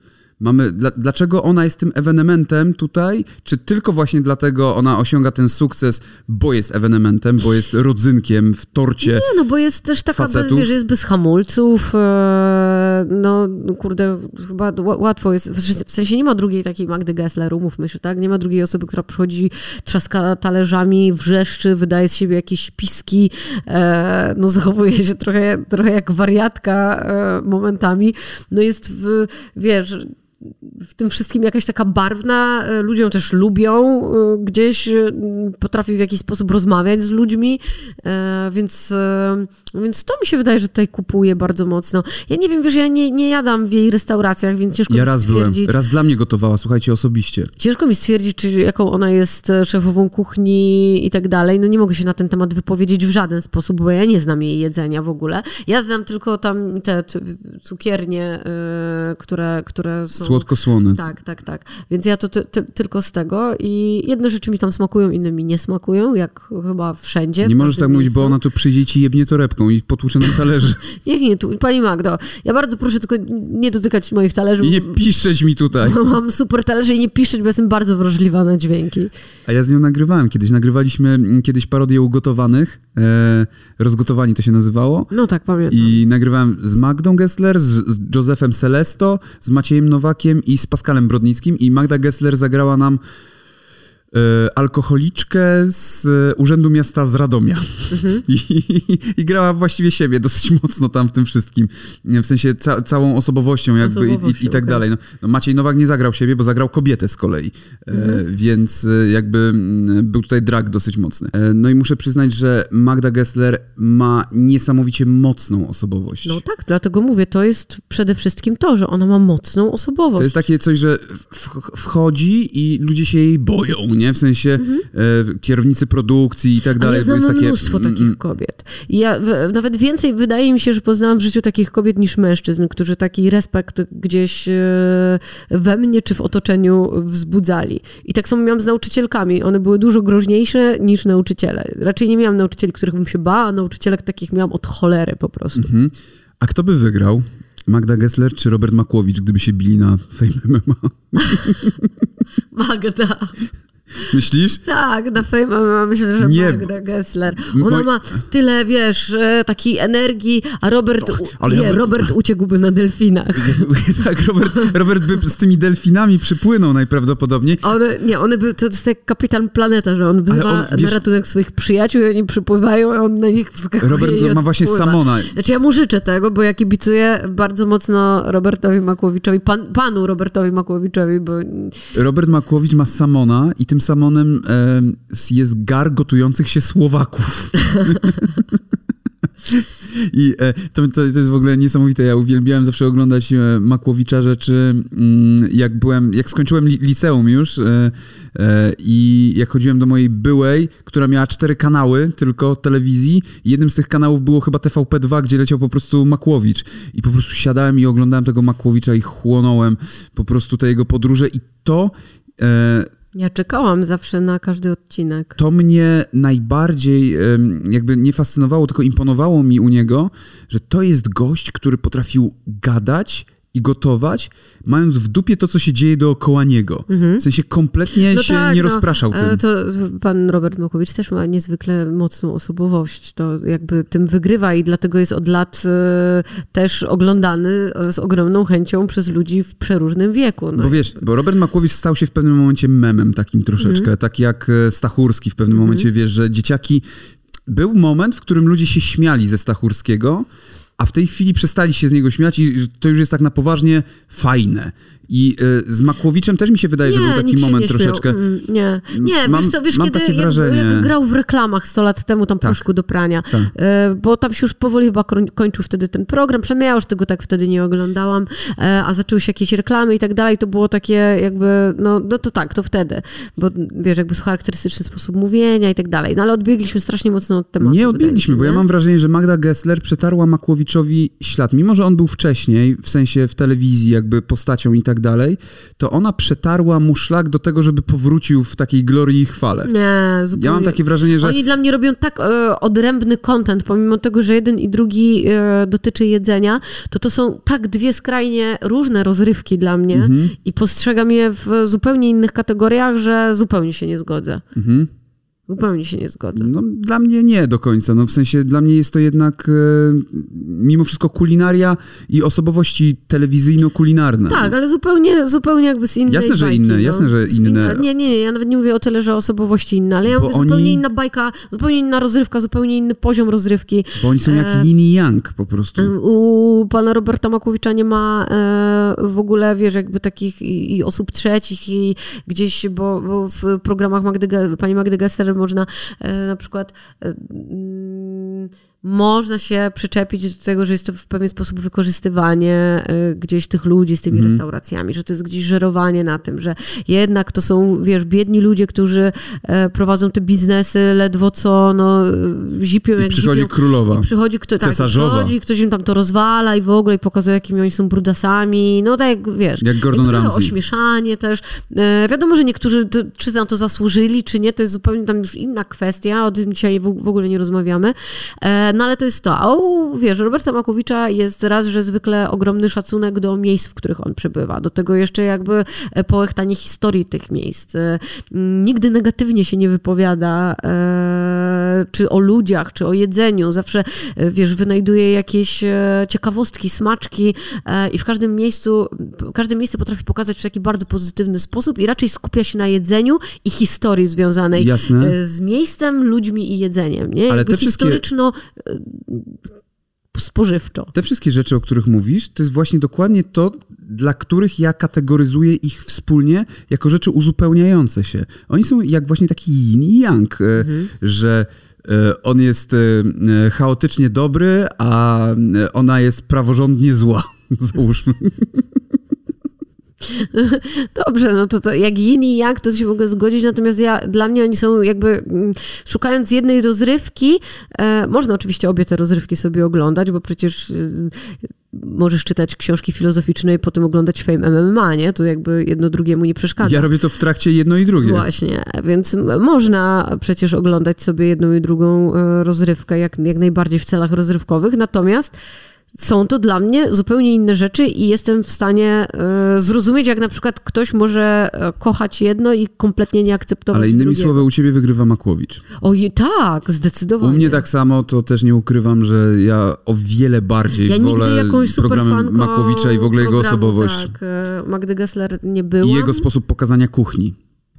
Speaker 1: Mamy, dla, dlaczego ona jest tym ewenementem tutaj? Czy tylko właśnie dlatego ona osiąga ten sukces, bo jest ewenementem, bo jest rodzynkiem w torcie?
Speaker 2: Nie, no bo jest też taka, wiesz, jest bez hamulców. E, no, kurde, chyba łatwo jest. W sensie nie ma drugiej takiej Magdy Gessler, umówmy się, tak? Nie ma drugiej osoby, która przychodzi, trzaska talerzami, wrzeszczy, wydaje z siebie jakieś piski, e, no zachowuje się trochę, trochę jak wariatka e, momentami. No jest, w, wiesz w tym wszystkim jakaś taka barwna, e, ludziom też lubią e, gdzieś, e, potrafi w jakiś sposób rozmawiać z ludźmi, więc, więc to mi się wydaje, że tutaj kupuje bardzo mocno. Ja nie wiem, wiesz, ja nie, nie jadam w jej restauracjach, więc ciężko
Speaker 1: ja
Speaker 2: mi
Speaker 1: raz
Speaker 2: stwierdzić...
Speaker 1: Byłem. Raz dla mnie gotowała, słuchajcie, osobiście.
Speaker 2: Ciężko mi stwierdzić, czy jaką ona jest szefową kuchni i tak dalej. No nie mogę się na ten temat wypowiedzieć w żaden sposób, bo ja nie znam jej jedzenia w ogóle. Ja znam tylko tam te cukiernie, które, które są
Speaker 1: Słodko-słony.
Speaker 2: Tak, tak, tak. Więc ja to ty, ty, tylko z tego i jedne rzeczy mi tam smakują, inne mi nie smakują, jak chyba wszędzie.
Speaker 1: Nie możesz tak miejscu. mówić, bo ona tu przyjdzie ci jebnie torebką i potłucze nam talerzy.
Speaker 2: Niech nie, tu, pani Magdo, ja bardzo proszę tylko nie dotykać moich talerzy.
Speaker 1: I nie piszczeć mi tutaj.
Speaker 2: Mam super talerze i nie piszczeć, bo jestem bardzo wrażliwa na dźwięki.
Speaker 1: A ja z nią nagrywałem kiedyś. Nagrywaliśmy mm, kiedyś parodię ugotowanych. E, rozgotowani to się nazywało.
Speaker 2: No tak, pamiętam.
Speaker 1: I nagrywałem z Magdą Gessler, z, z Józefem Selesto, z Maciejem Nowakiem i z Pascalem Brodnickim i Magda Gessler zagrała nam alkoholiczkę z Urzędu Miasta z Radomia. Mhm. I, I, grała właściwie siebie dosyć mocno tam w tym wszystkim. W sensie ca całą osobowością jakby osobowością, i, i, tak okay. dalej. No, no, Maciej Nowak nie zagrał siebie, bo zagrał kobietę z kolei. E, mhm. E, więc jakby mm, był tutaj drag dosyć mocny. E, no i muszę przyznać, że Magda Gessler ma niesamowicie mocną osobowość.
Speaker 2: No tak, dlatego mówię, to jest przede wszystkim to, że ona ma mocną osobowość.
Speaker 1: To jest takie coś, że wchodzi i ludzie się jej boją, nie? W sensie mhm. e, kierownicy produkcji i tak dalej.
Speaker 2: Ale znam takie... mnóstwo mm, takich mm. kobiet. I ja w, nawet więcej, wydaje mi się, że poznałam w życiu takich kobiet niż mężczyzn, którzy taki respekt gdzieś e, we mnie czy w otoczeniu wzbudzali. I tak samo miałam z nauczycielkami. One były dużo groźniejsze niż nauczyciele. Raczej nie miałam nauczycieli, których bym się bała, a nauczycielek takich miałam od cholery po prostu. Mhm.
Speaker 1: A kto by wygrał? Magda Gessler czy Robert Makłowicz, gdyby się bili na Fame MMA?
Speaker 2: Magda.
Speaker 1: Myślisz?
Speaker 2: Tak, na Fame MMA myślę, że
Speaker 1: Nie.
Speaker 2: Magda Gessler. Ona ma tyle, wiesz, e, takiej energii, a Robert, u-
Speaker 1: ale
Speaker 2: nie,
Speaker 1: ja
Speaker 2: Robert uciekłby na delfinach.
Speaker 1: tak, Robert, Robert by z tymi delfinami przypłynął najprawdopodobniej.
Speaker 2: One, nie, one by, to jest jak kapitan planeta, że on wzywa
Speaker 1: on, wiesz-
Speaker 2: na ratunek swoich przyjaciół i oni przypływają, a on na nich wskakuje
Speaker 1: Robert ma właśnie. Samona.
Speaker 2: Znaczy ja mu życzę tego, bo ja kibicuję bardzo mocno Robertowi Makłowiczowi, pan, panu Robertowi Makłowiczowi, bo
Speaker 1: Robert Makłowicz ma Samona i tym Samonem e, jest gar gotujących się Słowaków. I e, to, to, to jest w ogóle niesamowite. Ja uwielbiałem zawsze oglądać e, Makłowicza rzeczy, mm, jak byłem, jak skończyłem li, liceum już e, i jak chodziłem do mojej byłej, która miała cztery kanały tylko telewizji jednym z tych kanałów było chyba TVP2, gdzie leciał po prostu Makłowicz i po prostu siadałem i oglądałem tego Makłowicza i chłonąłem po prostu te jego podróże i to
Speaker 2: ja czekałam zawsze na każdy odcinek.
Speaker 1: to mnie najbardziej jakby nie fascynowało, tylko imponowało mi u niego, że to jest gość, który potrafił gadać i gotować, mając w dupie to, co się dzieje dookoła niego. W sensie kompletnie się nie rozpraszał
Speaker 2: e,
Speaker 1: tym.
Speaker 2: To pan Robert Makłowicz też ma niezwykle mocną osobowość. To jakby tym wygrywa i dlatego jest od lat e, też oglądany e, z ogromną chęcią przez ludzi w przeróżnym wieku. No
Speaker 1: Bo wiesz, bo Robert Makłowicz stał się w pewnym momencie memem takim troszeczkę,
Speaker 2: Mhm.
Speaker 1: tak jak Stachurski w pewnym momencie, wiesz, że dzieciaki... Był moment, w którym ludzie się śmiali ze Stachurskiego, a w tej chwili przestali się z niego śmiać i to już jest tak na poważnie fajne. I e, z Makłowiczem też mi się wydaje, że był taki moment
Speaker 2: nie
Speaker 1: troszeczkę...
Speaker 2: Mm, Nie, nie
Speaker 1: Mam-
Speaker 2: wiesz co, wiesz, kiedy jak, jak grał w reklamach 100 lat temu, tam
Speaker 1: Tak.
Speaker 2: proszku do prania,
Speaker 1: Tak.
Speaker 2: e, bo tam się już powoli chyba koń- kończył wtedy ten program, przynajmniej ja już tego tak wtedy nie oglądałam, e, a zaczęły się jakieś reklamy i tak dalej, to było takie jakby, no, no to tak, to wtedy, bo wiesz, jakby charakterystyczny sposób mówienia i tak dalej, no ale odbiegliśmy strasznie mocno od tematu.
Speaker 1: Nie odbiegliśmy,
Speaker 2: się,
Speaker 1: bo ja
Speaker 2: nie?
Speaker 1: mam wrażenie, że Magda Gessler przetarła Makłowiczowi ślad. Mimo, że on był wcześniej, w sensie w telewizji, jakby postacią i tak dalej, to ona przetarła mu szlak do tego, żeby powrócił w takiej glorii i chwale.
Speaker 2: Nie, zupełnie.
Speaker 1: Ja mam takie wrażenie, że
Speaker 2: Oni dla mnie robią tak e, odrębny content, pomimo tego, że jeden i drugi e, dotyczy jedzenia, to to są tak dwie skrajnie różne rozrywki dla mnie
Speaker 1: Mhm.
Speaker 2: i postrzegam je w zupełnie innych kategoriach, że zupełnie się nie zgodzę.
Speaker 1: Mhm.
Speaker 2: Zupełnie się nie zgodzę.
Speaker 1: No, dla mnie nie do końca. No, w sensie dla mnie jest to jednak e, mimo wszystko kulinaria i osobowości telewizyjno-kulinarne.
Speaker 2: Tak, ale zupełnie, zupełnie jakby z innej
Speaker 1: Jasne, że
Speaker 2: bajki,
Speaker 1: inne,
Speaker 2: no.
Speaker 1: jasne, że inne.
Speaker 2: Nie, nie, nie, ja nawet nie mówię o tyle, że osobowości inne, ale ja
Speaker 1: Bo
Speaker 2: mówię zupełnie
Speaker 1: oni-
Speaker 2: inna bajka, zupełnie inna rozrywka, zupełnie inny poziom rozrywki.
Speaker 1: Bo oni są
Speaker 2: E,
Speaker 1: jak yin i yang po prostu.
Speaker 2: U pana Roberta Makłowicza nie ma e, w ogóle, wiesz, jakby takich i, i osób trzecich i gdzieś, bo, bo w programach Magdy, pani Magdy Gessler można e, na przykład e, można się przyczepić do tego, że jest to w pewien sposób wykorzystywanie e, gdzieś tych ludzi z tymi
Speaker 1: Mhm.
Speaker 2: restauracjami, że to jest gdzieś żerowanie na tym, że jednak to są, wiesz, biedni ludzie, którzy e, prowadzą te biznesy ledwo co, no, e, zipią
Speaker 1: I
Speaker 2: jak
Speaker 1: przychodzi
Speaker 2: zipią.
Speaker 1: królowa.
Speaker 2: I przychodzi kto, tak,
Speaker 1: Cesarzowa.
Speaker 2: przychodzi, ktoś im tam to rozwala i w ogóle i pokazuje, jakimi oni są brudasami. No tak jak wiesz.
Speaker 1: Jak Gordon Ramsay.
Speaker 2: ośmieszanie też. E, wiadomo, że niektórzy czy na to zasłużyli, czy nie, to jest zupełnie tam już inna kwestia, o tym dzisiaj w ogóle nie rozmawiamy. E, no ale to jest to. A u, wiesz, Roberta Makowicza jest raz, że zwykle ogromny szacunek do miejsc, w których on przebywa. Do tego jeszcze jakby e, połechtanie historii tych miejsc. E, nigdy negatywnie się nie wypowiada, czy o ludziach, czy o jedzeniu. Zawsze, wiesz, wynajduje jakieś ciekawostki, smaczki i w każdym miejscu, każde miejsce potrafi pokazać w taki bardzo pozytywny sposób i raczej skupia się na jedzeniu i historii związanej
Speaker 1: Jasne.
Speaker 2: z miejscem, ludźmi i jedzeniem. Nie?
Speaker 1: Ale te wszystkie-
Speaker 2: historyczno e, spożywczo.
Speaker 1: Te wszystkie rzeczy, o których mówisz, to jest właśnie dokładnie to, dla których ja kategoryzuję ich wspólnie jako rzeczy uzupełniające się. Oni są jak właśnie taki yin i yang, e,
Speaker 2: Mhm.
Speaker 1: że e, on jest chaotycznie dobry, a ona jest praworządnie zła. Załóżmy.
Speaker 2: Dobrze, no to, to jak yin i yang, to się mogę zgodzić, natomiast ja, dla mnie oni są jakby, mm, szukając jednej rozrywki, e, można oczywiście obie te rozrywki sobie oglądać, bo przecież e, możesz czytać książki filozoficzne i potem oglądać Fame MMA, nie? To jakby jedno drugiemu nie przeszkadza.
Speaker 1: Ja robię to w trakcie jedno i drugie.
Speaker 2: Właśnie, więc można przecież oglądać sobie jedną i drugą e, rozrywkę, jak, jak najbardziej w celach rozrywkowych, natomiast są to dla mnie zupełnie inne rzeczy i jestem w stanie y, zrozumieć, jak na przykład ktoś może e, kochać jedno i kompletnie nie akceptować
Speaker 1: Ale innymi
Speaker 2: drugiego.
Speaker 1: słowy, u ciebie wygrywa Makłowicz.
Speaker 2: Oj, tak,
Speaker 1: U
Speaker 2: zdecydowanie.
Speaker 1: mnie tak samo, to też nie ukrywam, że ja o wiele bardziej
Speaker 2: Ja
Speaker 1: wolę programy Makłowicza i w ogóle jego
Speaker 2: programu,
Speaker 1: osobowość.
Speaker 2: Tak, e, Magdy Gessler nie byłam.
Speaker 1: I jego sposób pokazania kuchni.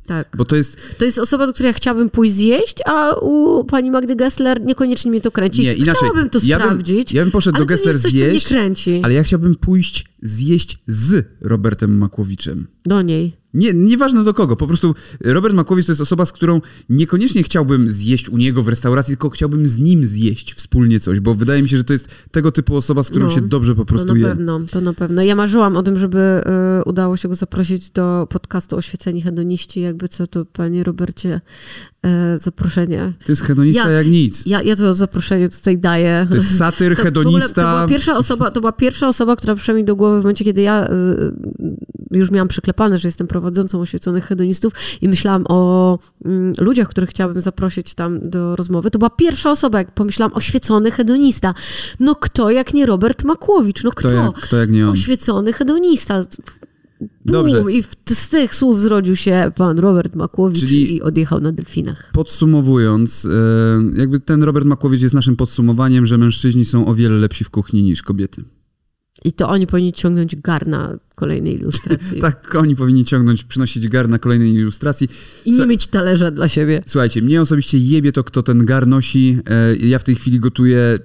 Speaker 2: Tak.
Speaker 1: Bo to jest.
Speaker 2: To jest osoba, do której ja chciałabym pójść zjeść, a u pani Magdy Gessler niekoniecznie mnie to kręci.
Speaker 1: Nie, inaczej.
Speaker 2: Chciałabym to
Speaker 1: Ja bym-
Speaker 2: sprawdzić.
Speaker 1: ja bym poszedł do Gessler
Speaker 2: coś, co
Speaker 1: zjeść. Ale ja chciałbym pójść zjeść z Robertem Makłowiczem.
Speaker 2: Do niej.
Speaker 1: Nie, nieważne do kogo. Po prostu Robert Makłowicz to jest osoba, z którą niekoniecznie chciałbym zjeść u niego w restauracji, tylko chciałbym z nim zjeść wspólnie coś, bo wydaje mi się, że to jest tego typu osoba, z którą
Speaker 2: No,
Speaker 1: się dobrze po
Speaker 2: To
Speaker 1: prostu
Speaker 2: na
Speaker 1: je.
Speaker 2: pewno, to na pewno. Ja marzyłam o tym, żeby y, udało się go zaprosić do podcastu Oświeceni Hedoniści. Jakby co, to panie Robercie, y, zaproszenie.
Speaker 1: To jest hedonista
Speaker 2: Ja-
Speaker 1: jak nic.
Speaker 2: Ja, ja to zaproszenie tutaj daję.
Speaker 1: To jest satyr,
Speaker 2: To, ogóle, to,
Speaker 1: hedonista.
Speaker 2: była pierwsza osoba, to była pierwsza osoba, która przyszła mi do głowy w momencie, kiedy ja y, już miałam przyklepane, że jestem prowadzącą oświeconych hedonistów i myślałam o mm, ludziach, których chciałabym zaprosić tam do rozmowy. To była pierwsza osoba, jak pomyślałam, oświecony hedonista. No kto jak nie Robert Makłowicz? No kto?
Speaker 1: Kto jak, kto jak nie on.
Speaker 2: Oświecony hedonista. Bum,
Speaker 1: Dobrze.
Speaker 2: I z tych słów zrodził się pan Robert Makłowicz
Speaker 1: Czyli-
Speaker 2: i odjechał na delfinach.
Speaker 1: Podsumowując, e, jakby ten Robert Makłowicz jest naszym podsumowaniem, że mężczyźni są o wiele lepsi w kuchni niż kobiety.
Speaker 2: I to oni powinni ciągnąć gar na kolejnej ilustracji.
Speaker 1: Tak, oni powinni ciągnąć, przynosić gar na kolejnej ilustracji.
Speaker 2: I nie mieć talerza dla siebie.
Speaker 1: Słuchajcie, mnie osobiście jebie to, kto ten gar nosi. E, Ja w tej chwili gotuję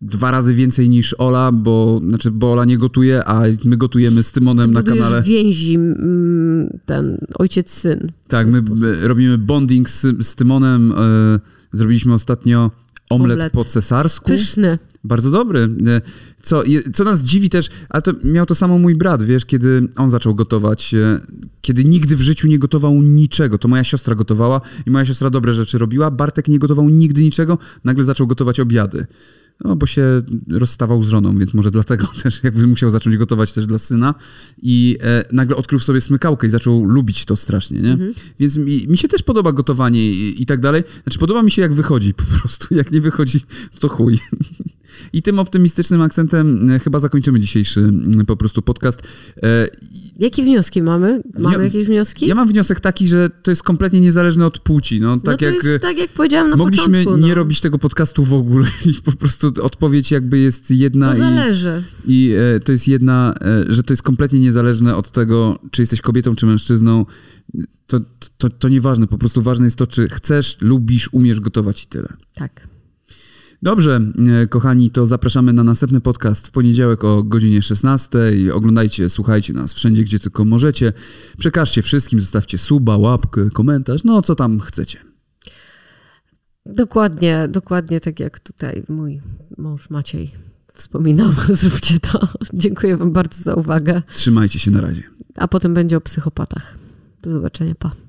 Speaker 1: dwa razy więcej niż Ola, bo, znaczy, bo Ola nie gotuje, a my gotujemy z Tymonem na
Speaker 2: Budujesz
Speaker 1: kanale.
Speaker 2: więzi, mm, ten ojciec-syn.
Speaker 1: Tak, my
Speaker 2: sposób.
Speaker 1: my robimy bonding z, z Tymonem. E, Zrobiliśmy ostatnio omlet,
Speaker 2: Omlet.
Speaker 1: po cesarsku.
Speaker 2: Pyszny.
Speaker 1: Bardzo dobry. E, Co, co nas dziwi też, ale to miał to samo mój brat, wiesz, kiedy on zaczął gotować, e, kiedy nigdy w życiu nie gotował niczego. To moja siostra gotowała i moja siostra dobre rzeczy robiła. Bartek nie gotował nigdy niczego, nagle zaczął gotować obiady. No, bo się rozstawał z żoną, więc może dlatego też jakby musiał zacząć gotować też dla syna. I e, nagle odkrył sobie smykałkę i zaczął lubić to strasznie, nie? Więc mi, mi się też podoba gotowanie i, i tak dalej. Znaczy podoba mi się jak wychodzi po prostu. Jak nie wychodzi, to chuj. I tym optymistycznym akcentem e, chyba zakończymy dzisiejszy mm, po prostu podcast. E,
Speaker 2: Jakie wnioski mamy? Mamy
Speaker 1: Ja-
Speaker 2: jakieś wnioski?
Speaker 1: Ja mam wniosek taki, że to jest kompletnie niezależne od płci. No,
Speaker 2: no
Speaker 1: tak
Speaker 2: to
Speaker 1: jak
Speaker 2: jest tak, jak powiedziałam na
Speaker 1: mogliśmy
Speaker 2: początku.
Speaker 1: nie
Speaker 2: no.
Speaker 1: robić tego podcastu w ogóle i po prostu odpowiedź jakby jest jedna
Speaker 2: To
Speaker 1: i,
Speaker 2: zależy.
Speaker 1: i e, to jest jedna, e, że to jest kompletnie niezależne od tego, czy jesteś kobietą, czy mężczyzną. To, to, to nieważne, po prostu ważne jest to, czy chcesz, lubisz, umiesz gotować i tyle.
Speaker 2: Tak.
Speaker 1: Dobrze, e, kochani, to zapraszamy na następny podcast w poniedziałek o godzinie 16. Oglądajcie, słuchajcie nas wszędzie, gdzie tylko możecie. Przekażcie wszystkim, zostawcie suba, łapkę, komentarz, no co tam chcecie.
Speaker 2: Dokładnie, dokładnie tak jak tutaj mój mąż Maciej wspominał. Zróbcie to. Dziękuję wam bardzo za uwagę.
Speaker 1: Trzymajcie się na razie.
Speaker 2: A potem będzie o psychopatach. Do zobaczenia, pa.